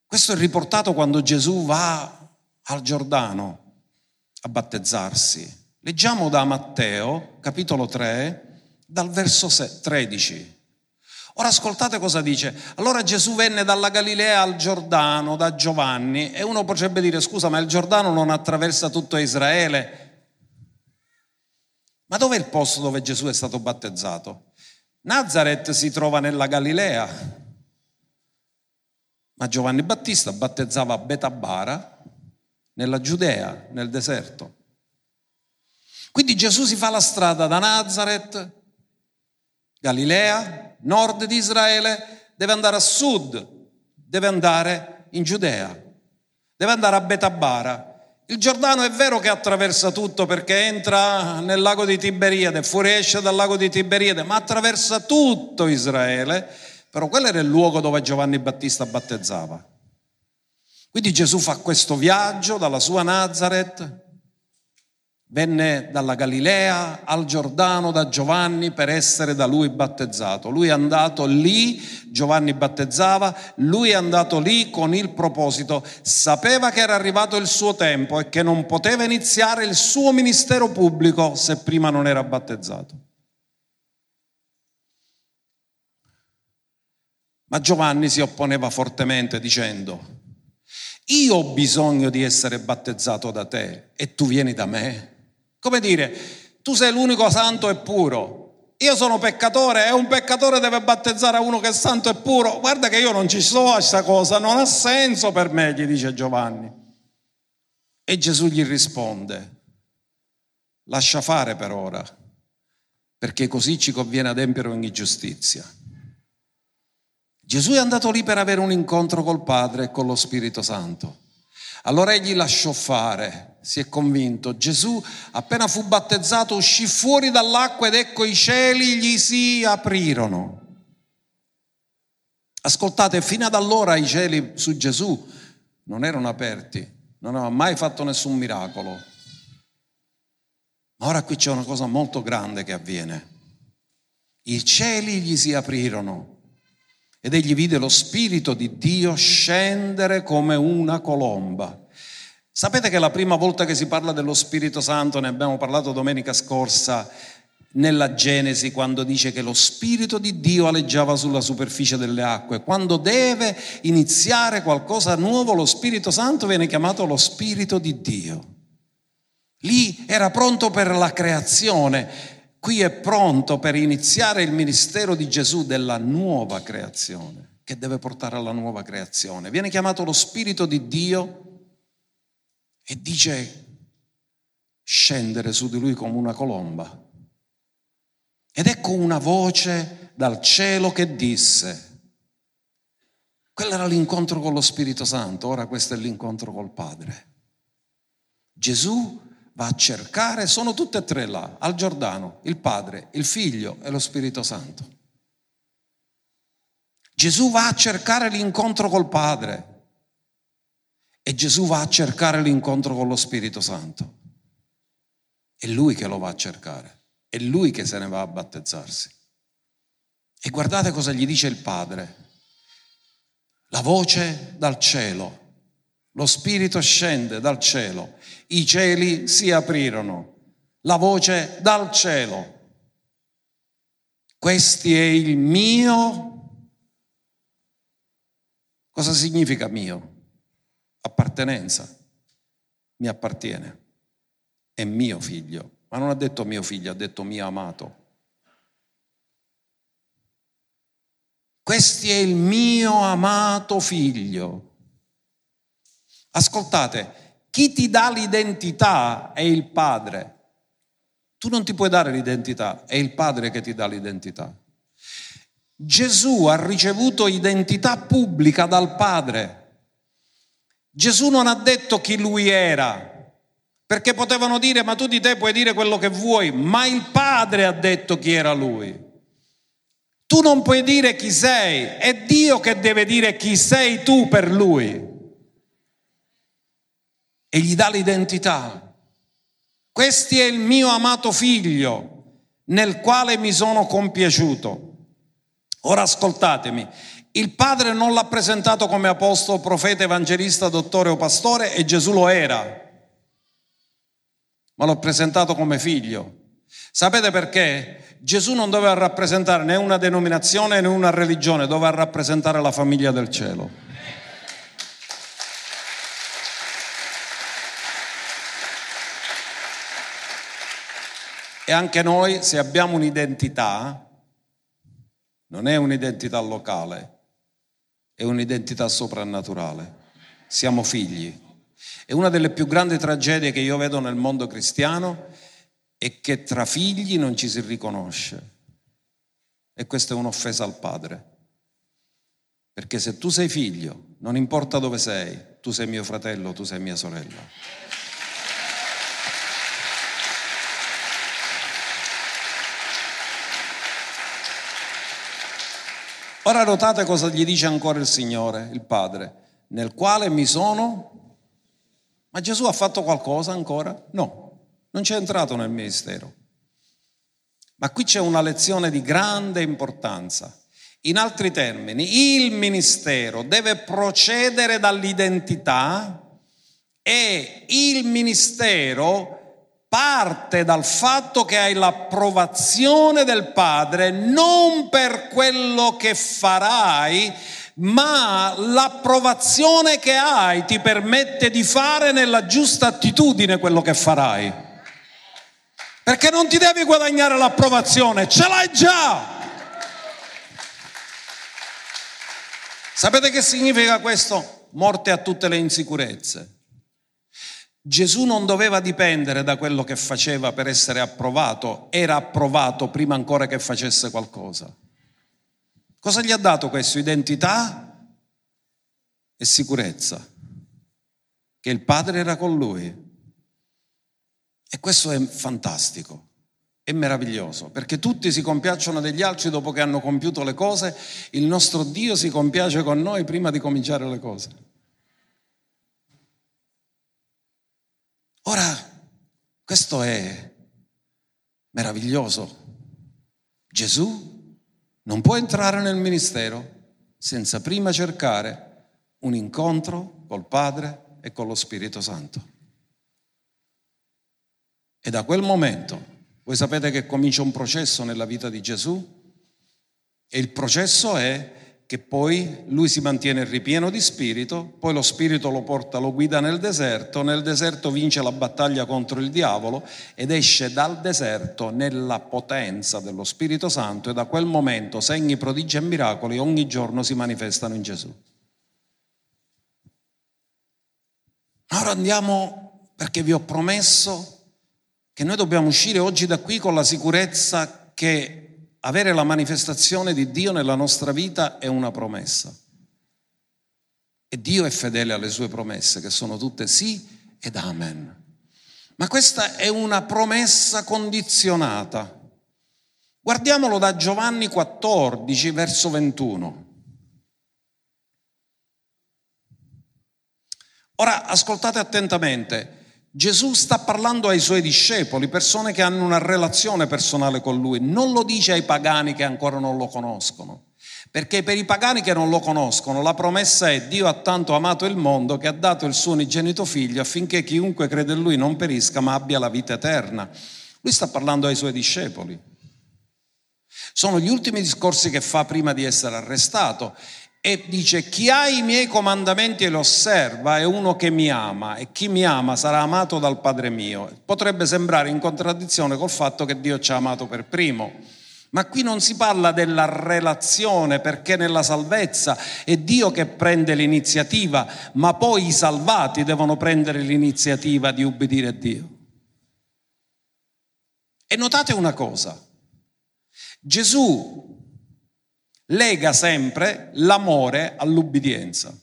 Questo è riportato quando Gesù va al Giordano a battezzarsi. Leggiamo da Matteo, capitolo 3, dal verso 13. Ora ascoltate cosa dice. Allora Gesù venne dalla Galilea al Giordano, da Giovanni, e uno potrebbe dire, scusa, ma il Giordano non attraversa tutto Israele? Ma dov'è il posto dove Gesù è stato battezzato? Nazareth si trova nella Galilea, ma Giovanni Battista battezzava a Betabara, nella Giudea, nel deserto. Quindi Gesù si fa la strada da Nazareth, Galilea, nord di Israele, deve andare a sud, deve andare in Giudea, deve andare a Betabara. Il Giordano è vero che attraversa tutto perché entra nel lago di Tiberiade, fuoriesce dal lago di Tiberiade, ma attraversa tutto Israele, però quello era il luogo dove Giovanni Battista battezzava. Quindi Gesù fa questo viaggio dalla sua Nazareth, venne dalla Galilea al Giordano da Giovanni per essere da lui battezzato. Lui è andato lì, Giovanni battezzava, lui è andato lì con il proposito, sapeva che era arrivato il suo tempo e che non poteva iniziare il suo ministero pubblico se prima non era battezzato. Ma Giovanni si opponeva fortemente dicendo, io ho bisogno di essere battezzato da te e tu vieni da me. Come dire, tu sei l'unico santo e puro. Io sono peccatore e un peccatore deve battezzare uno che è santo e puro. Guarda che io non ci sto a questa cosa, non ha senso per me, gli dice Giovanni. E Gesù gli risponde, lascia fare per ora, perché così ci conviene adempiere ogni giustizia. Gesù è andato lì per avere un incontro col Padre e con lo Spirito Santo. Allora egli lasciò fare, si è convinto. Gesù, appena fu battezzato, uscì fuori dall'acqua ed ecco i cieli gli si aprirono. Ascoltate, fino ad allora i cieli su Gesù non erano aperti, non aveva mai fatto nessun miracolo. Ma ora qui c'è una cosa molto grande che avviene. I cieli gli si aprirono ed egli vide lo Spirito di Dio scendere come una colomba. Sapete che la prima volta che si parla dello Spirito Santo, ne abbiamo parlato domenica scorsa, nella Genesi quando dice che lo Spirito di Dio aleggiava sulla superficie delle acque. Quando deve iniziare qualcosa nuovo, lo Spirito Santo viene chiamato lo Spirito di Dio. Lì era pronto per la creazione, qui è pronto per iniziare il ministero di Gesù della nuova creazione, che deve portare alla nuova creazione. Viene chiamato lo Spirito di Dio e dice scendere su di lui come una colomba. Ed ecco una voce dal cielo che disse, quello era l'incontro con lo Spirito Santo, ora questo è l'incontro col Padre. Gesù va a cercare, sono tutte e tre là, al Giordano, il Padre, il Figlio e lo Spirito Santo. Gesù va a cercare l'incontro col Padre e Gesù va a cercare l'incontro con lo Spirito Santo. È lui che lo va a cercare, è lui che se ne va a battezzarsi. E guardate cosa gli dice il Padre. La voce dal cielo lo Spirito scende dal cielo, i cieli si aprirono, la voce dal cielo. Questi è il mio. Cosa significa mio? Appartenenza. Mi appartiene. È mio figlio. Ma non ha detto mio figlio, ha detto mio amato. Questi è il mio amato figlio Ascoltate, chi ti dà l'identità è il Padre. Tu non ti puoi dare l'identità, è il Padre che ti dà l'identità. Gesù ha ricevuto identità pubblica dal Padre. Gesù non ha detto chi lui era, perché potevano dire ma tu di te puoi dire quello che vuoi, ma il Padre ha detto chi era lui. Tu non puoi dire chi sei, è Dio che deve dire chi sei tu per lui e gli dà l'identità. Questo è il mio amato figlio nel quale mi sono compiaciuto. Ora ascoltatemi, il padre non l'ha presentato come apostolo, profeta, evangelista, dottore o pastore e Gesù lo era, ma l'ho presentato come figlio. Sapete perché? Gesù non doveva rappresentare né una denominazione né una religione, doveva rappresentare la famiglia del cielo. E anche noi, se abbiamo un'identità, non è un'identità locale, è un'identità soprannaturale. Siamo figli. E una delle più grandi tragedie che io vedo nel mondo cristiano è che tra figli non ci si riconosce. E questa è un'offesa al Padre. Perché se tu sei figlio, non importa dove sei, tu sei mio fratello, tu sei mia sorella. Ora notate cosa gli dice ancora il Signore, il Padre, nel quale mi sono... Ma Gesù ha fatto qualcosa ancora? No, non c'è entrato nel ministero. Ma qui c'è una lezione di grande importanza. In altri termini, il ministero deve procedere dall'identità e il ministero parte dal fatto che hai l'approvazione del Padre non per quello che farai, ma l'approvazione che hai ti permette di fare nella giusta attitudine quello che farai. Perché non ti devi guadagnare l'approvazione, ce l'hai già. Sapete che significa questo? Morte a tutte le insicurezze. Gesù non doveva dipendere da quello che faceva per essere approvato, era approvato prima ancora che facesse qualcosa. Cosa gli ha dato questo? Identità e sicurezza, che il Padre era con lui. E questo è fantastico, è meraviglioso, perché tutti si compiacciono degli altri dopo che hanno compiuto le cose, il nostro Dio si compiace con noi prima di cominciare le cose. Ora, questo è meraviglioso. Gesù non può entrare nel ministero senza prima cercare un incontro col Padre e con lo Spirito Santo. E da quel momento, voi sapete che comincia un processo nella vita di Gesù e il processo è che poi lui si mantiene ripieno di spirito, poi lo spirito lo porta, lo guida nel deserto, nel deserto vince la battaglia contro il diavolo ed esce dal deserto nella potenza dello Spirito Santo e da quel momento segni, prodigi e miracoli ogni giorno si manifestano in Gesù. Ora andiamo perché vi ho promesso che noi dobbiamo uscire oggi da qui con la sicurezza che avere la manifestazione di Dio nella nostra vita è una promessa. E Dio è fedele alle sue promesse, che sono tutte sì ed amen. Ma questa è una promessa condizionata. Guardiamolo da Giovanni 14, verso 21. Ora ascoltate attentamente. Gesù sta parlando ai suoi discepoli, persone che hanno una relazione personale con lui, non lo dice ai pagani che ancora non lo conoscono. Perché per i pagani che non lo conoscono la promessa è Dio ha tanto amato il mondo che ha dato il suo unigenito figlio affinché chiunque crede in lui non perisca ma abbia la vita eterna. Lui sta parlando ai suoi discepoli. Sono gli ultimi discorsi che fa prima di essere arrestato e dice chi ha i miei comandamenti e li osserva è uno che mi ama e chi mi ama sarà amato dal Padre mio. Potrebbe sembrare in contraddizione col fatto che Dio ci ha amato per primo. Ma qui non si parla della relazione perché nella salvezza è Dio che prende l'iniziativa, ma poi i salvati devono prendere l'iniziativa di ubbidire a Dio. E notate una cosa, Gesù lega sempre l'amore all'ubbidienza.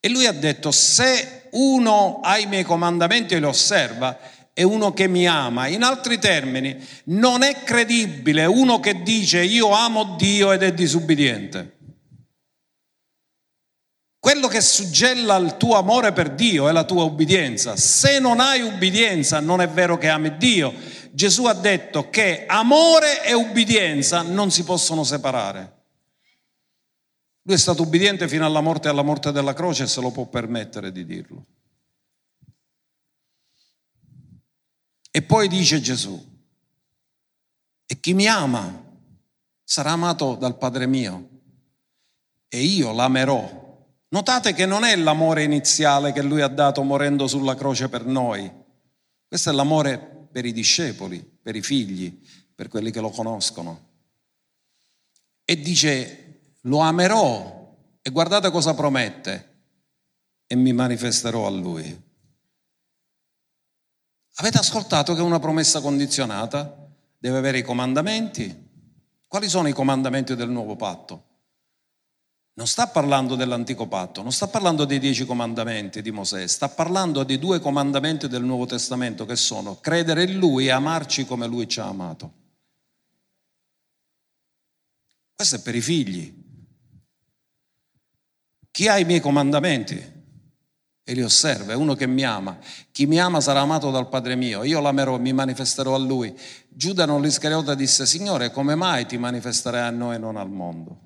E lui ha detto, se uno ha i miei comandamenti e li osserva, è uno che mi ama. In altri termini, non è credibile uno che dice io amo Dio ed è disubbidiente. Quello che suggella il tuo amore per Dio è la tua ubbidienza. Se non hai ubbidienza, non è vero che ami Dio Gesù ha detto che amore e ubbidienza non si possono separare. Lui è stato ubbidiente fino alla morte e alla morte della croce e se lo può permettere di dirlo. E poi dice Gesù, e chi mi ama sarà amato dal Padre mio e io l'amerò. Notate che non è l'amore iniziale che lui ha dato morendo sulla croce per noi, questo è l'amore per i discepoli, per i figli, per quelli che lo conoscono. E dice, lo amerò e guardate cosa promette, e mi manifesterò a lui. Avete ascoltato che una promessa condizionata? Deve avere i comandamenti. Quali sono i comandamenti del nuovo patto? Non sta parlando dell'antico patto, non sta parlando dei dieci comandamenti di Mosè, sta parlando dei due comandamenti del Nuovo Testamento che sono credere in Lui e amarci come Lui ci ha amato. Questo è per i figli. Chi ha i miei comandamenti e li osserva è uno che mi ama. Chi mi ama sarà amato dal Padre mio, io l'amerò, mi manifesterò a Lui. Giuda non l'Iscariota disse, Signore, come mai ti manifesterai a noi e non al mondo?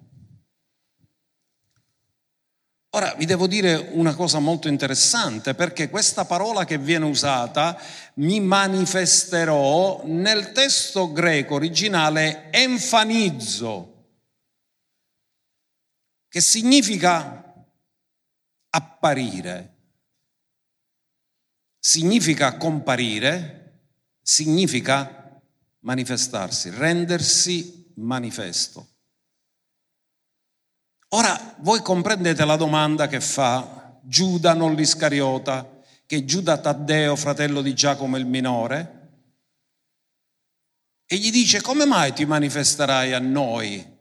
Ora vi devo dire una cosa molto interessante perché questa parola che viene usata, mi manifesterò, nel testo greco originale enfanizzo, che significa apparire, significa comparire, significa manifestarsi, rendersi manifesto. Ora voi comprendete la domanda che fa Giuda non l'Iscariota, che Giuda Taddeo, fratello di Giacomo il minore, e gli dice come mai ti manifesterai a noi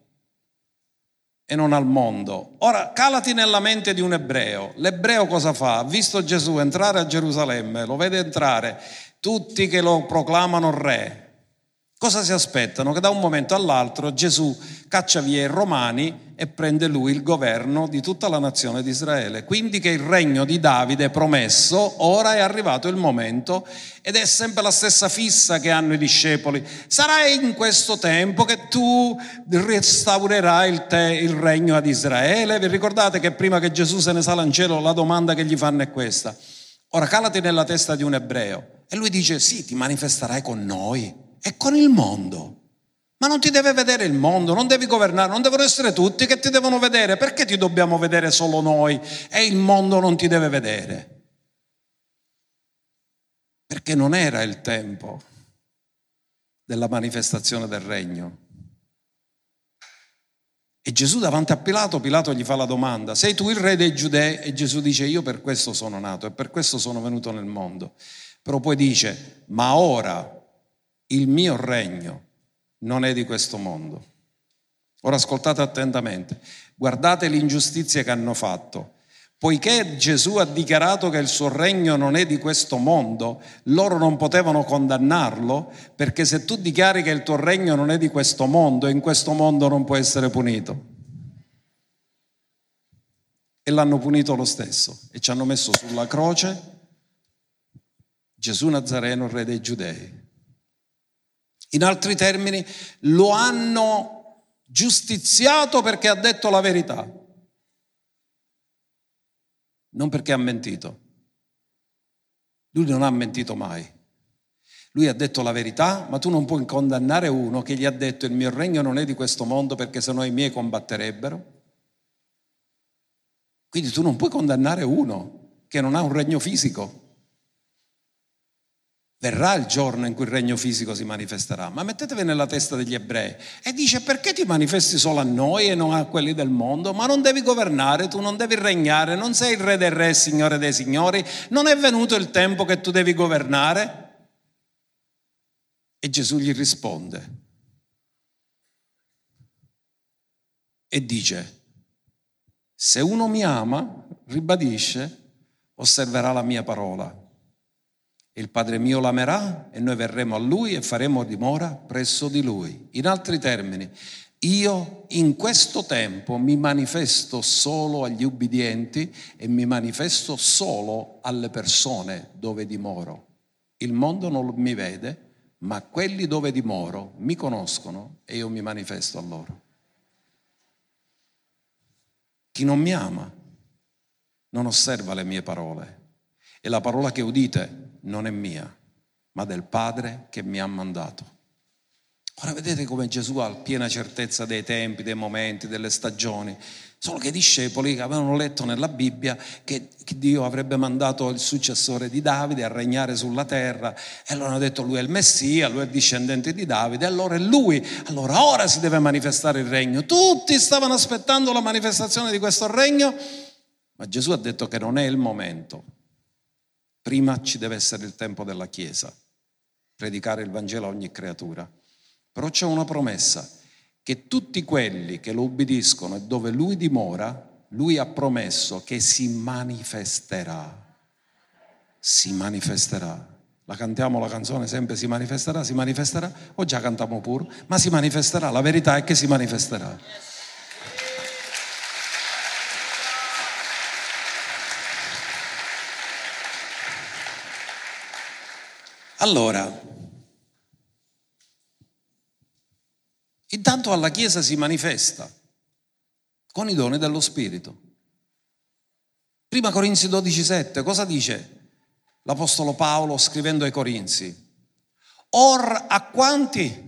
e non al mondo. Ora, calati nella mente di un ebreo. L'ebreo cosa fa? Ha visto Gesù entrare a Gerusalemme, lo vede entrare, tutti che lo proclamano re. Cosa si aspettano? Che da un momento all'altro Gesù caccia via i romani e prende lui il governo di tutta la nazione di Israele. Quindi che il regno di Davide promesso, ora è arrivato il momento ed è sempre la stessa fissa che hanno i discepoli. Sarà in questo tempo che tu restaurerai il, te, il regno ad Israele. Vi ricordate che prima che Gesù se ne sala in cielo la domanda che gli fanno è questa. Ora calati nella testa di un ebreo e lui dice sì, ti manifesterai con noi e con il mondo. Ma non ti deve vedere il mondo, non devi governare, non devono essere tutti che ti devono vedere. Perché ti dobbiamo vedere solo noi e il mondo non ti deve vedere? Perché non era il tempo della manifestazione del regno. E Gesù davanti a Pilato, Pilato gli fa la domanda, sei tu il re dei giudei? E Gesù dice, io per questo sono nato e per questo sono venuto nel mondo. Però poi dice, ma ora il mio regno non è di questo mondo. Ora ascoltate attentamente, guardate l'ingiustizia che hanno fatto. Poiché Gesù ha dichiarato che il suo regno non è di questo mondo, loro non potevano condannarlo, perché se tu dichiari che il tuo regno non è di questo mondo, in questo mondo non può essere punito. E l'hanno punito lo stesso e ci hanno messo sulla croce Gesù Nazareno, re dei giudei. In altri termini, lo hanno giustiziato perché ha detto la verità, non perché ha mentito. Lui non ha mentito mai. Lui ha detto la verità, ma tu non puoi condannare uno che gli ha detto il mio regno non è di questo mondo perché se no i miei combatterebbero. Quindi tu non puoi condannare uno che non ha un regno fisico. Verrà il giorno in cui il regno fisico si manifesterà, ma mettetevi nella testa degli ebrei e dice perché ti manifesti solo a noi e non a quelli del mondo? Ma non devi governare, tu non devi regnare, non sei il re dei re, signore dei signori, non è venuto il tempo che tu devi governare? E Gesù gli risponde e dice, se uno mi ama, ribadisce, osserverà la mia parola il Padre mio l'amerà e noi verremo a Lui e faremo dimora presso di Lui. In altri termini, io in questo tempo mi manifesto solo agli ubbidienti e mi manifesto solo alle persone dove dimoro. Il mondo non mi vede, ma quelli dove dimoro mi conoscono e io mi manifesto a loro. Chi non mi ama non osserva le mie parole e la parola che udite non è mia, ma del Padre che mi ha mandato. Ora vedete come Gesù ha piena certezza dei tempi, dei momenti, delle stagioni. Solo che i discepoli avevano letto nella Bibbia che Dio avrebbe mandato il successore di Davide a regnare sulla terra e allora hanno detto lui è il Messia, lui è il discendente di Davide, allora è lui, allora ora si deve manifestare il regno. Tutti stavano aspettando la manifestazione di questo regno, ma Gesù ha detto che non è il momento. Prima ci deve essere il tempo della Chiesa, predicare il Vangelo a ogni creatura. Però c'è una promessa, che tutti quelli che lo ubbidiscono e dove lui dimora, lui ha promesso che si manifesterà. Si manifesterà. La cantiamo la canzone sempre si manifesterà, si manifesterà, o già cantiamo pure, ma si manifesterà, la verità è che si manifesterà. Allora, intanto alla Chiesa si manifesta con i doni dello Spirito. Prima Corinzi 12,7, cosa dice l'Apostolo Paolo scrivendo ai Corinzi? Or a quanti?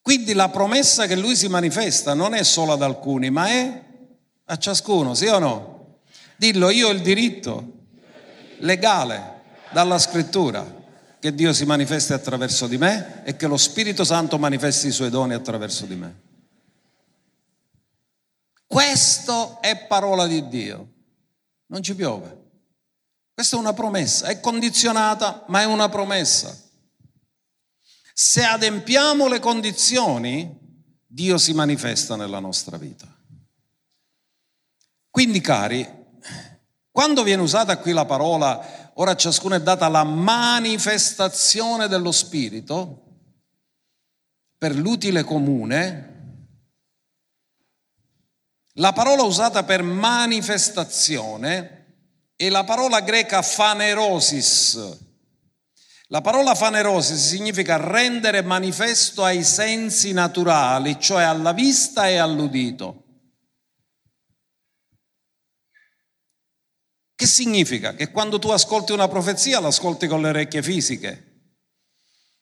Quindi la promessa che lui si manifesta non è solo ad alcuni, ma è a ciascuno, sì o no? Dillo, io ho il diritto legale dalla scrittura che Dio si manifesti attraverso di me e che lo Spirito Santo manifesti i suoi doni attraverso di me. Questo è parola di Dio. Non ci piove. Questa è una promessa, è condizionata, ma è una promessa. Se adempiamo le condizioni, Dio si manifesta nella nostra vita. Quindi cari, quando viene usata qui la parola, ora a ciascuno è data la manifestazione dello Spirito per l'utile comune, la parola usata per manifestazione è la parola greca fanerosis. La parola fanerosis significa rendere manifesto ai sensi naturali, cioè alla vista e all'udito. Che significa? Che quando tu ascolti una profezia l'ascolti con le orecchie fisiche,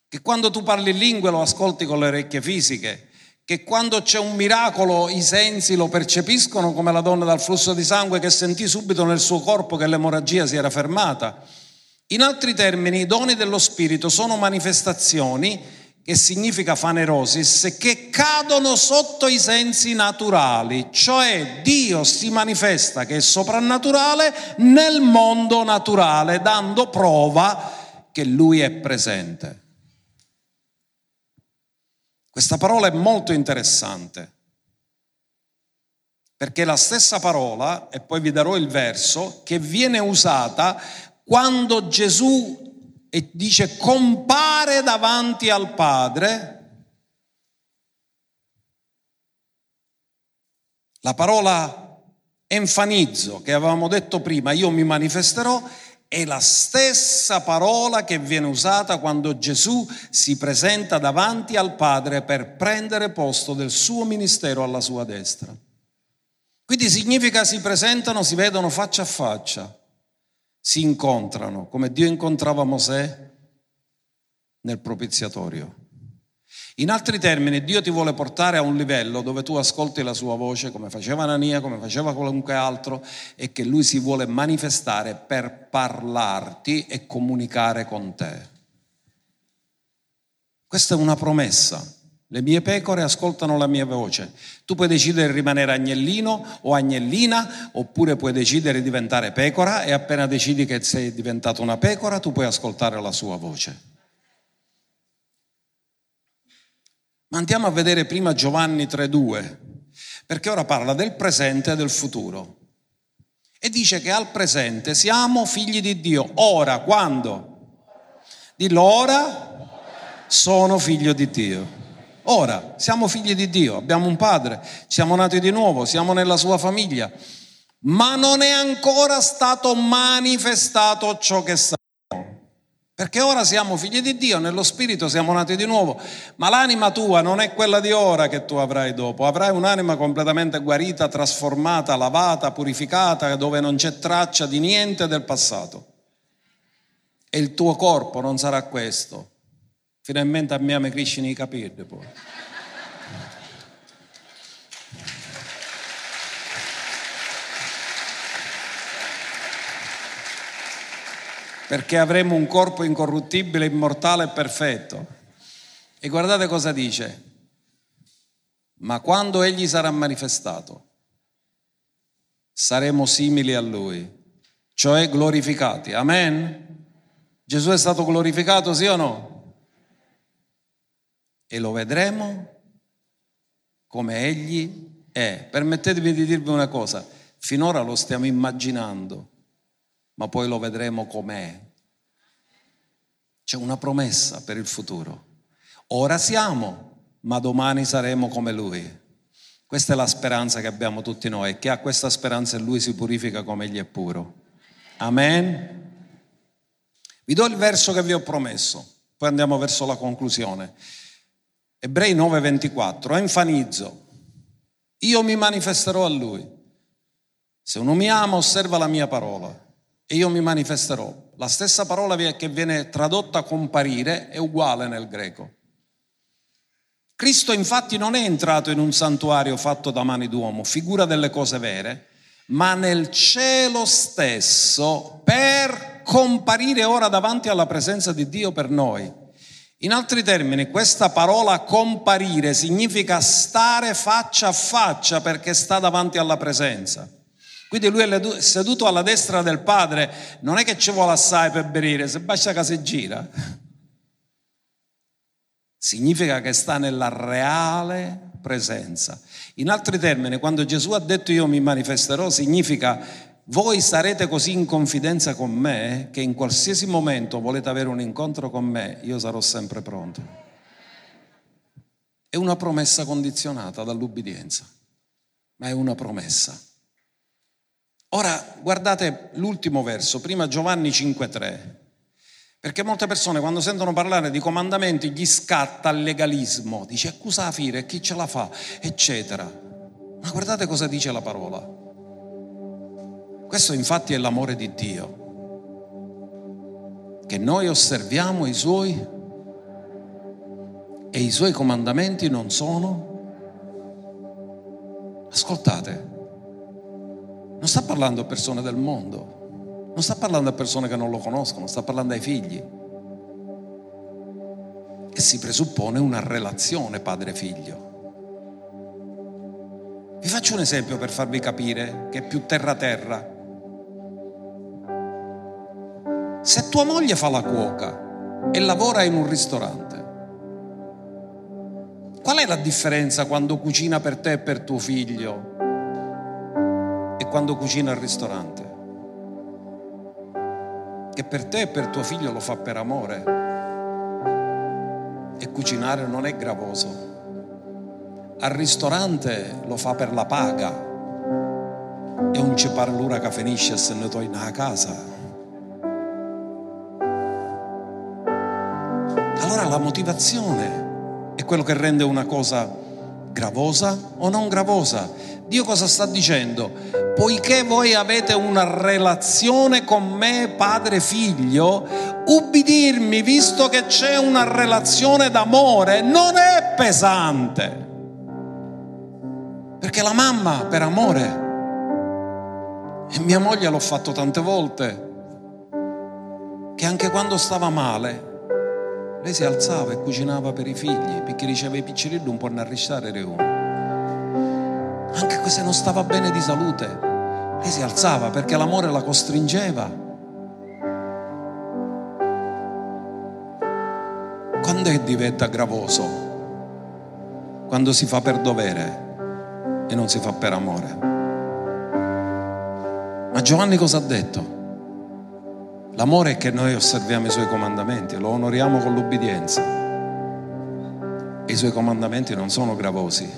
che quando tu parli in lingue lo ascolti con le orecchie fisiche, che quando c'è un miracolo i sensi lo percepiscono come la donna dal flusso di sangue che sentì subito nel suo corpo che l'emorragia si era fermata. In altri termini, i doni dello Spirito sono manifestazioni, che significa fanerosis, che cadono sotto i sensi naturali, cioè Dio si manifesta che è soprannaturale nel mondo naturale, dando prova che Lui è presente. Questa parola è molto interessante perché la stessa parola, e poi vi darò il verso, che viene usata quando Gesù dice compare davanti al Padre, la parola enfanizzo che avevamo detto prima, io mi manifesterò, è la stessa parola che viene usata quando Gesù si presenta davanti al Padre per prendere posto del suo ministero alla sua destra. Quindi significa si presentano, si vedono faccia a faccia, si incontrano, come Dio incontrava Mosè nel propiziatorio. In altri termini, Dio ti vuole portare a un livello dove tu ascolti la sua voce, come faceva Anania, come faceva qualunque altro, e che lui si vuole manifestare per parlarti e comunicare con te. Questa è una promessa. Le mie pecore ascoltano la mia voce. Tu puoi decidere di rimanere agnellino o agnellina, oppure puoi decidere di diventare pecora e appena decidi che sei diventato una pecora, tu puoi ascoltare la sua voce. Ma andiamo a vedere prima Giovanni 3.2, perché ora parla del presente e del futuro. E dice che al presente siamo figli di Dio. Ora, quando? Dillo ora, sono figlio di Dio. Ora, siamo figli di Dio, abbiamo un padre, siamo nati di nuovo, siamo nella sua famiglia, ma non è ancora stato manifestato ciò che sa. Perché ora siamo figli di Dio, nello Spirito siamo nati di nuovo, ma l'anima tua non è quella di ora che tu avrai dopo, avrai un'anima completamente guarita, trasformata, lavata, purificata, dove non c'è traccia di niente del passato. E il tuo corpo non sarà questo. Finalmente abbiamo cresciuto i capelli poi. perché avremo un corpo incorruttibile, immortale e perfetto. E guardate cosa dice. Ma quando Egli sarà manifestato, saremo simili a Lui, cioè glorificati. Amen? Gesù è stato glorificato, sì o no? E lo vedremo come Egli è. Permettetemi di dirvi una cosa, finora lo stiamo immaginando ma poi lo vedremo com'è. C'è una promessa per il futuro. Ora siamo, ma domani saremo come Lui. Questa è la speranza che abbiamo tutti noi. Chi ha questa speranza in Lui si purifica come Egli è puro. Amen. Vi do il verso che vi ho promesso, poi andiamo verso la conclusione. Ebrei 9:24, enfanizzo, io mi manifesterò a Lui. Se uno mi ama, osserva la mia parola e io mi manifesterò. La stessa parola che viene tradotta comparire è uguale nel greco. Cristo infatti non è entrato in un santuario fatto da mani d'uomo, figura delle cose vere, ma nel cielo stesso per comparire ora davanti alla presenza di Dio per noi. In altri termini, questa parola comparire significa stare faccia a faccia perché sta davanti alla presenza. Quindi lui è seduto alla destra del padre, non è che ci vuole assai per berire, se basta che si gira. Significa che sta nella reale presenza. In altri termini, quando Gesù ha detto io mi manifesterò, significa voi sarete così in confidenza con me che in qualsiasi momento volete avere un incontro con me, io sarò sempre pronto. È una promessa condizionata dall'ubbidienza, ma è una promessa. Ora guardate l'ultimo verso, prima Giovanni 5.3, perché molte persone quando sentono parlare di comandamenti gli scatta il legalismo, dice accusa la fine, chi ce la fa, eccetera. Ma guardate cosa dice la parola. Questo infatti è l'amore di Dio, che noi osserviamo i suoi e i suoi comandamenti non sono... Ascoltate, non sta parlando a persone del mondo, non sta parlando a persone che non lo conoscono, sta parlando ai figli. E si presuppone una relazione padre-figlio. Vi faccio un esempio per farvi capire che è più terra-terra. Se tua moglie fa la cuoca e lavora in un ristorante, qual è la differenza quando cucina per te e per tuo figlio e quando cucina al ristorante? Che per te e per tuo figlio lo fa per amore e cucinare non è gravoso. Al ristorante lo fa per la paga non ci pare l'ora che finisce se ne torna a casa. Allora la motivazione è quello che rende una cosa gravosa o non gravosa. Dio cosa sta dicendo? Poiché voi avete una relazione con me, padre e figlio, ubbidirmi, visto che c'è una relazione d'amore, non è pesante. Perché la mamma per amore, e mia moglie l'ho fatto tante volte, che anche quando stava male, lei si alzava e cucinava per i figli, perché diceva i piccirilli non possono arrestare uno. Anche se non stava bene di salute, lei si alzava perché l'amore la costringeva. Quando è diventa gravoso? Quando si fa per dovere e non si fa per amore. Ma Giovanni cosa ha detto? L'amore è che noi osserviamo i suoi comandamenti, lo onoriamo con l'ubbidienza. E i suoi comandamenti non sono gravosi,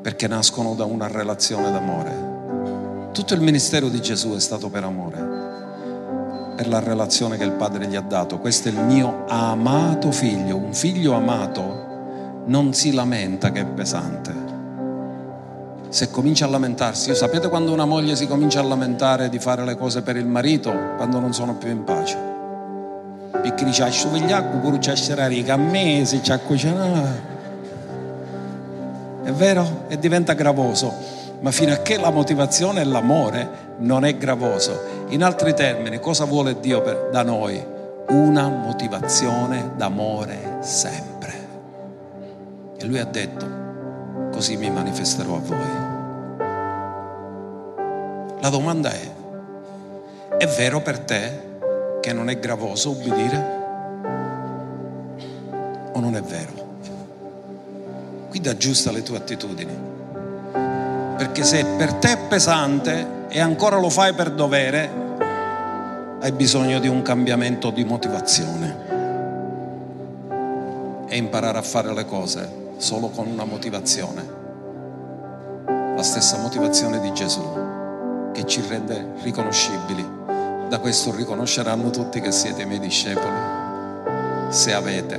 perché nascono da una relazione d'amore. Tutto il ministero di Gesù è stato per amore, per la relazione che il Padre gli ha dato. Questo è il mio amato figlio. Un figlio amato non si lamenta che è pesante se comincia a lamentarsi, sapete quando una moglie si comincia a lamentare di fare le cose per il marito quando non sono più in pace? Perché dice, a stupigliacco pure c'è a me, se a cucinare. È vero? E diventa gravoso. Ma fino a che la motivazione e l'amore non è gravoso. In altri termini, cosa vuole Dio per, da noi? Una motivazione d'amore sempre. E lui ha detto, così mi manifesterò a voi. La domanda è, è vero per te che non è gravoso ubbidire? O non è vero? Quindi aggiusta le tue attitudini. Perché se per te è pesante e ancora lo fai per dovere, hai bisogno di un cambiamento di motivazione e imparare a fare le cose solo con una motivazione, la stessa motivazione di Gesù che ci rende riconoscibili. Da questo riconosceranno tutti che siete miei discepoli, se avete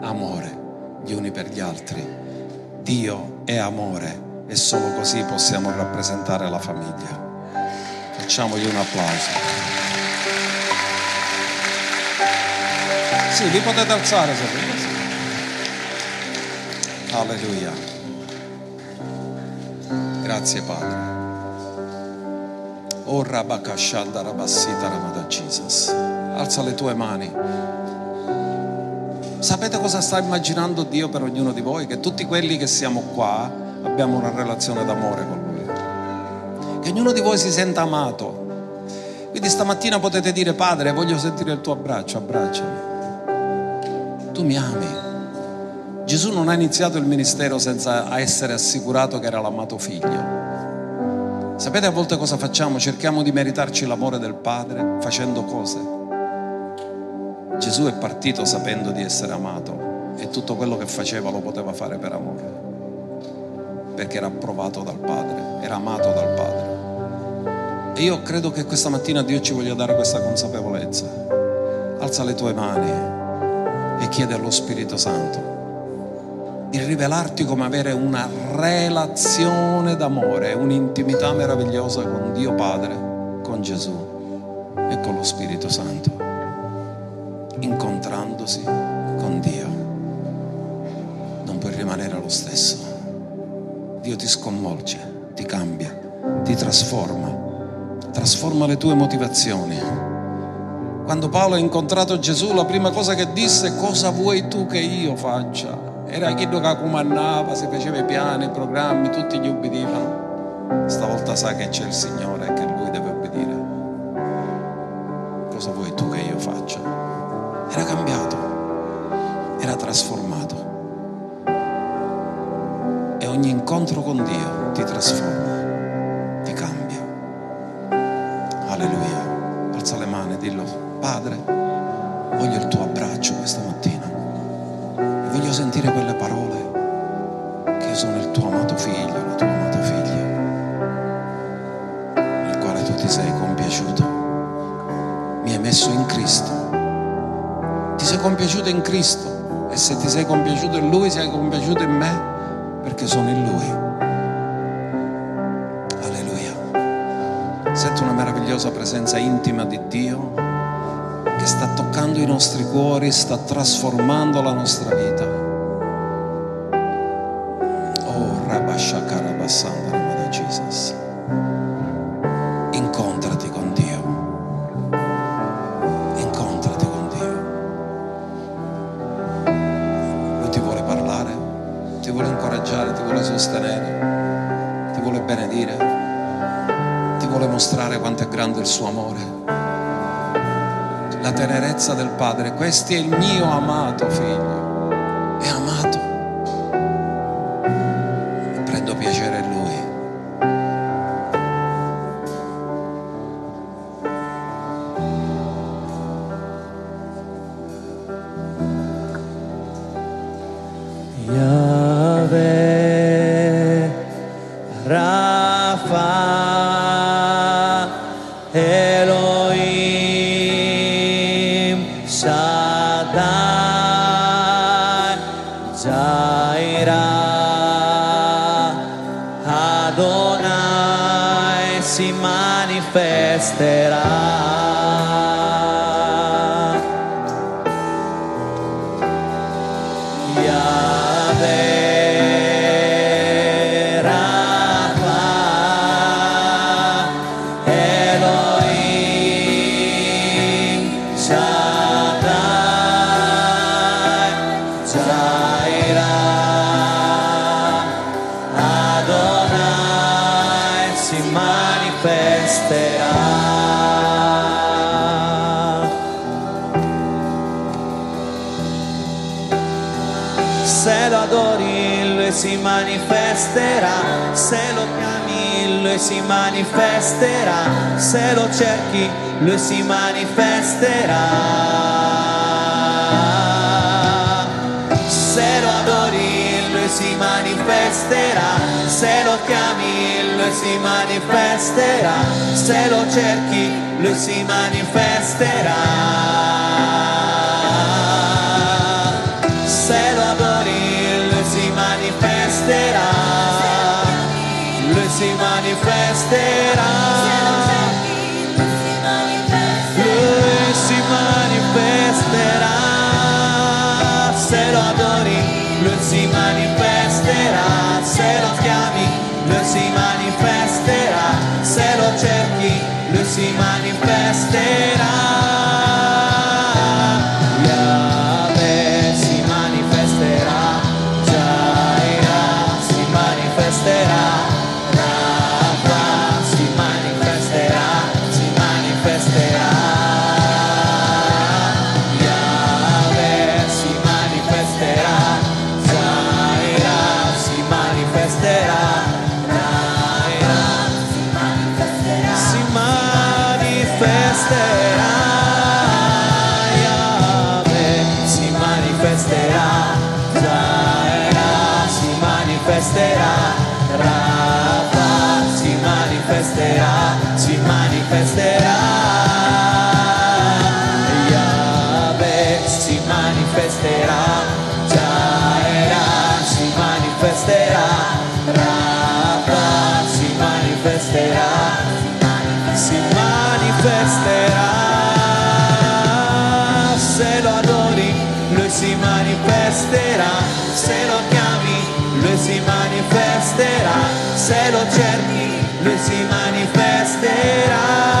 amore gli uni per gli altri. Dio è amore e solo così possiamo rappresentare la famiglia. Facciamogli un applauso. Sì, vi potete alzare se volete. Alleluia. Grazie Padre. Oh Rabakashanda Rabassita Ramada Jesus. Alza le tue mani. Sapete cosa sta immaginando Dio per ognuno di voi? Che tutti quelli che siamo qua abbiamo una relazione d'amore con Lui. Che ognuno di voi si senta amato. Quindi stamattina potete dire Padre, voglio sentire il tuo abbraccio, abbracciami. Tu mi ami Gesù non ha iniziato il ministero senza essere assicurato che era l'amato figlio. Sapete a volte cosa facciamo? Cerchiamo di meritarci l'amore del Padre facendo cose. Gesù è partito sapendo di essere amato e tutto quello che faceva lo poteva fare per amore, perché era approvato dal Padre, era amato dal Padre. E io credo che questa mattina Dio ci voglia dare questa consapevolezza. Alza le tue mani e chiede allo Spirito Santo di rivelarti come avere una relazione d'amore, un'intimità meravigliosa con Dio Padre, con Gesù e con lo Spirito Santo, incontrandosi con Dio. Non puoi rimanere lo stesso. Dio ti sconvolge, ti cambia, ti trasforma, trasforma le tue motivazioni. Quando Paolo ha incontrato Gesù, la prima cosa che disse, cosa vuoi tu che io faccia? Era chi che comandava, si faceva i piani, i programmi, tutti gli ubbidivano. Stavolta sa che c'è il Signore e che Lui deve obbedire. Cosa vuoi tu che io faccia? Era cambiato, era trasformato. E ogni incontro con Dio ti trasforma, ti cambia. Alleluia. Alza le mani dillo, Padre, Mi hai messo in Cristo. Ti sei compiaciuto in Cristo e se ti sei compiaciuto in Lui, sei compiaciuto in me perché sono in Lui. Alleluia. Sento una meravigliosa presenza intima di Dio che sta toccando i nostri cuori, sta trasformando la nostra vita. Padre. Questo è il mio amato figlio. Manifesterà, se lo chiami lui si manifesterà, se lo cerchi lui si manifesterà. Se lo adori, lui si manifesterà. Lui si manifesterà. Lui manifesterà. Se lo chiami, lui si manifesterà. Se lo cerchi, lui si manifesterà.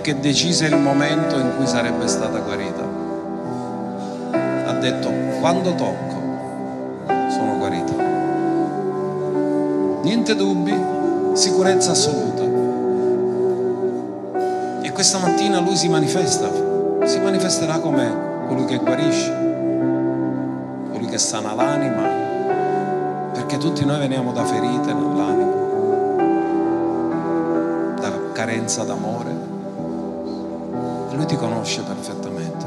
Che decise il momento in cui sarebbe stata guarita. Ha detto, quando tocco, sono guarita. Niente dubbi, sicurezza assoluta. E questa mattina lui si manifesta, si manifesterà come colui che guarisce, colui che sana l'anima, perché tutti noi veniamo da ferite nell'anima, da carenza d'amore. E lui ti conosce perfettamente.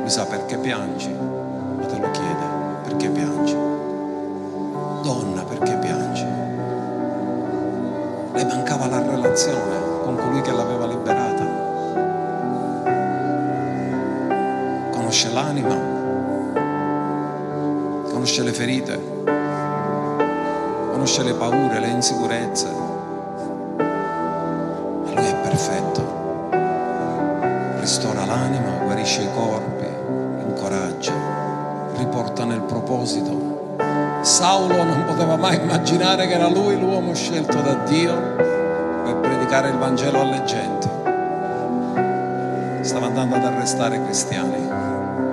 Lui sa perché piangi, ma te lo chiede, perché piangi? Donna, perché piangi? Le mancava la relazione con colui che l'aveva liberata. Conosce l'anima, conosce le ferite, conosce le paure, le insicurezze. Immaginare che era lui l'uomo scelto da Dio per predicare il Vangelo alle genti. Stava andando ad arrestare cristiani.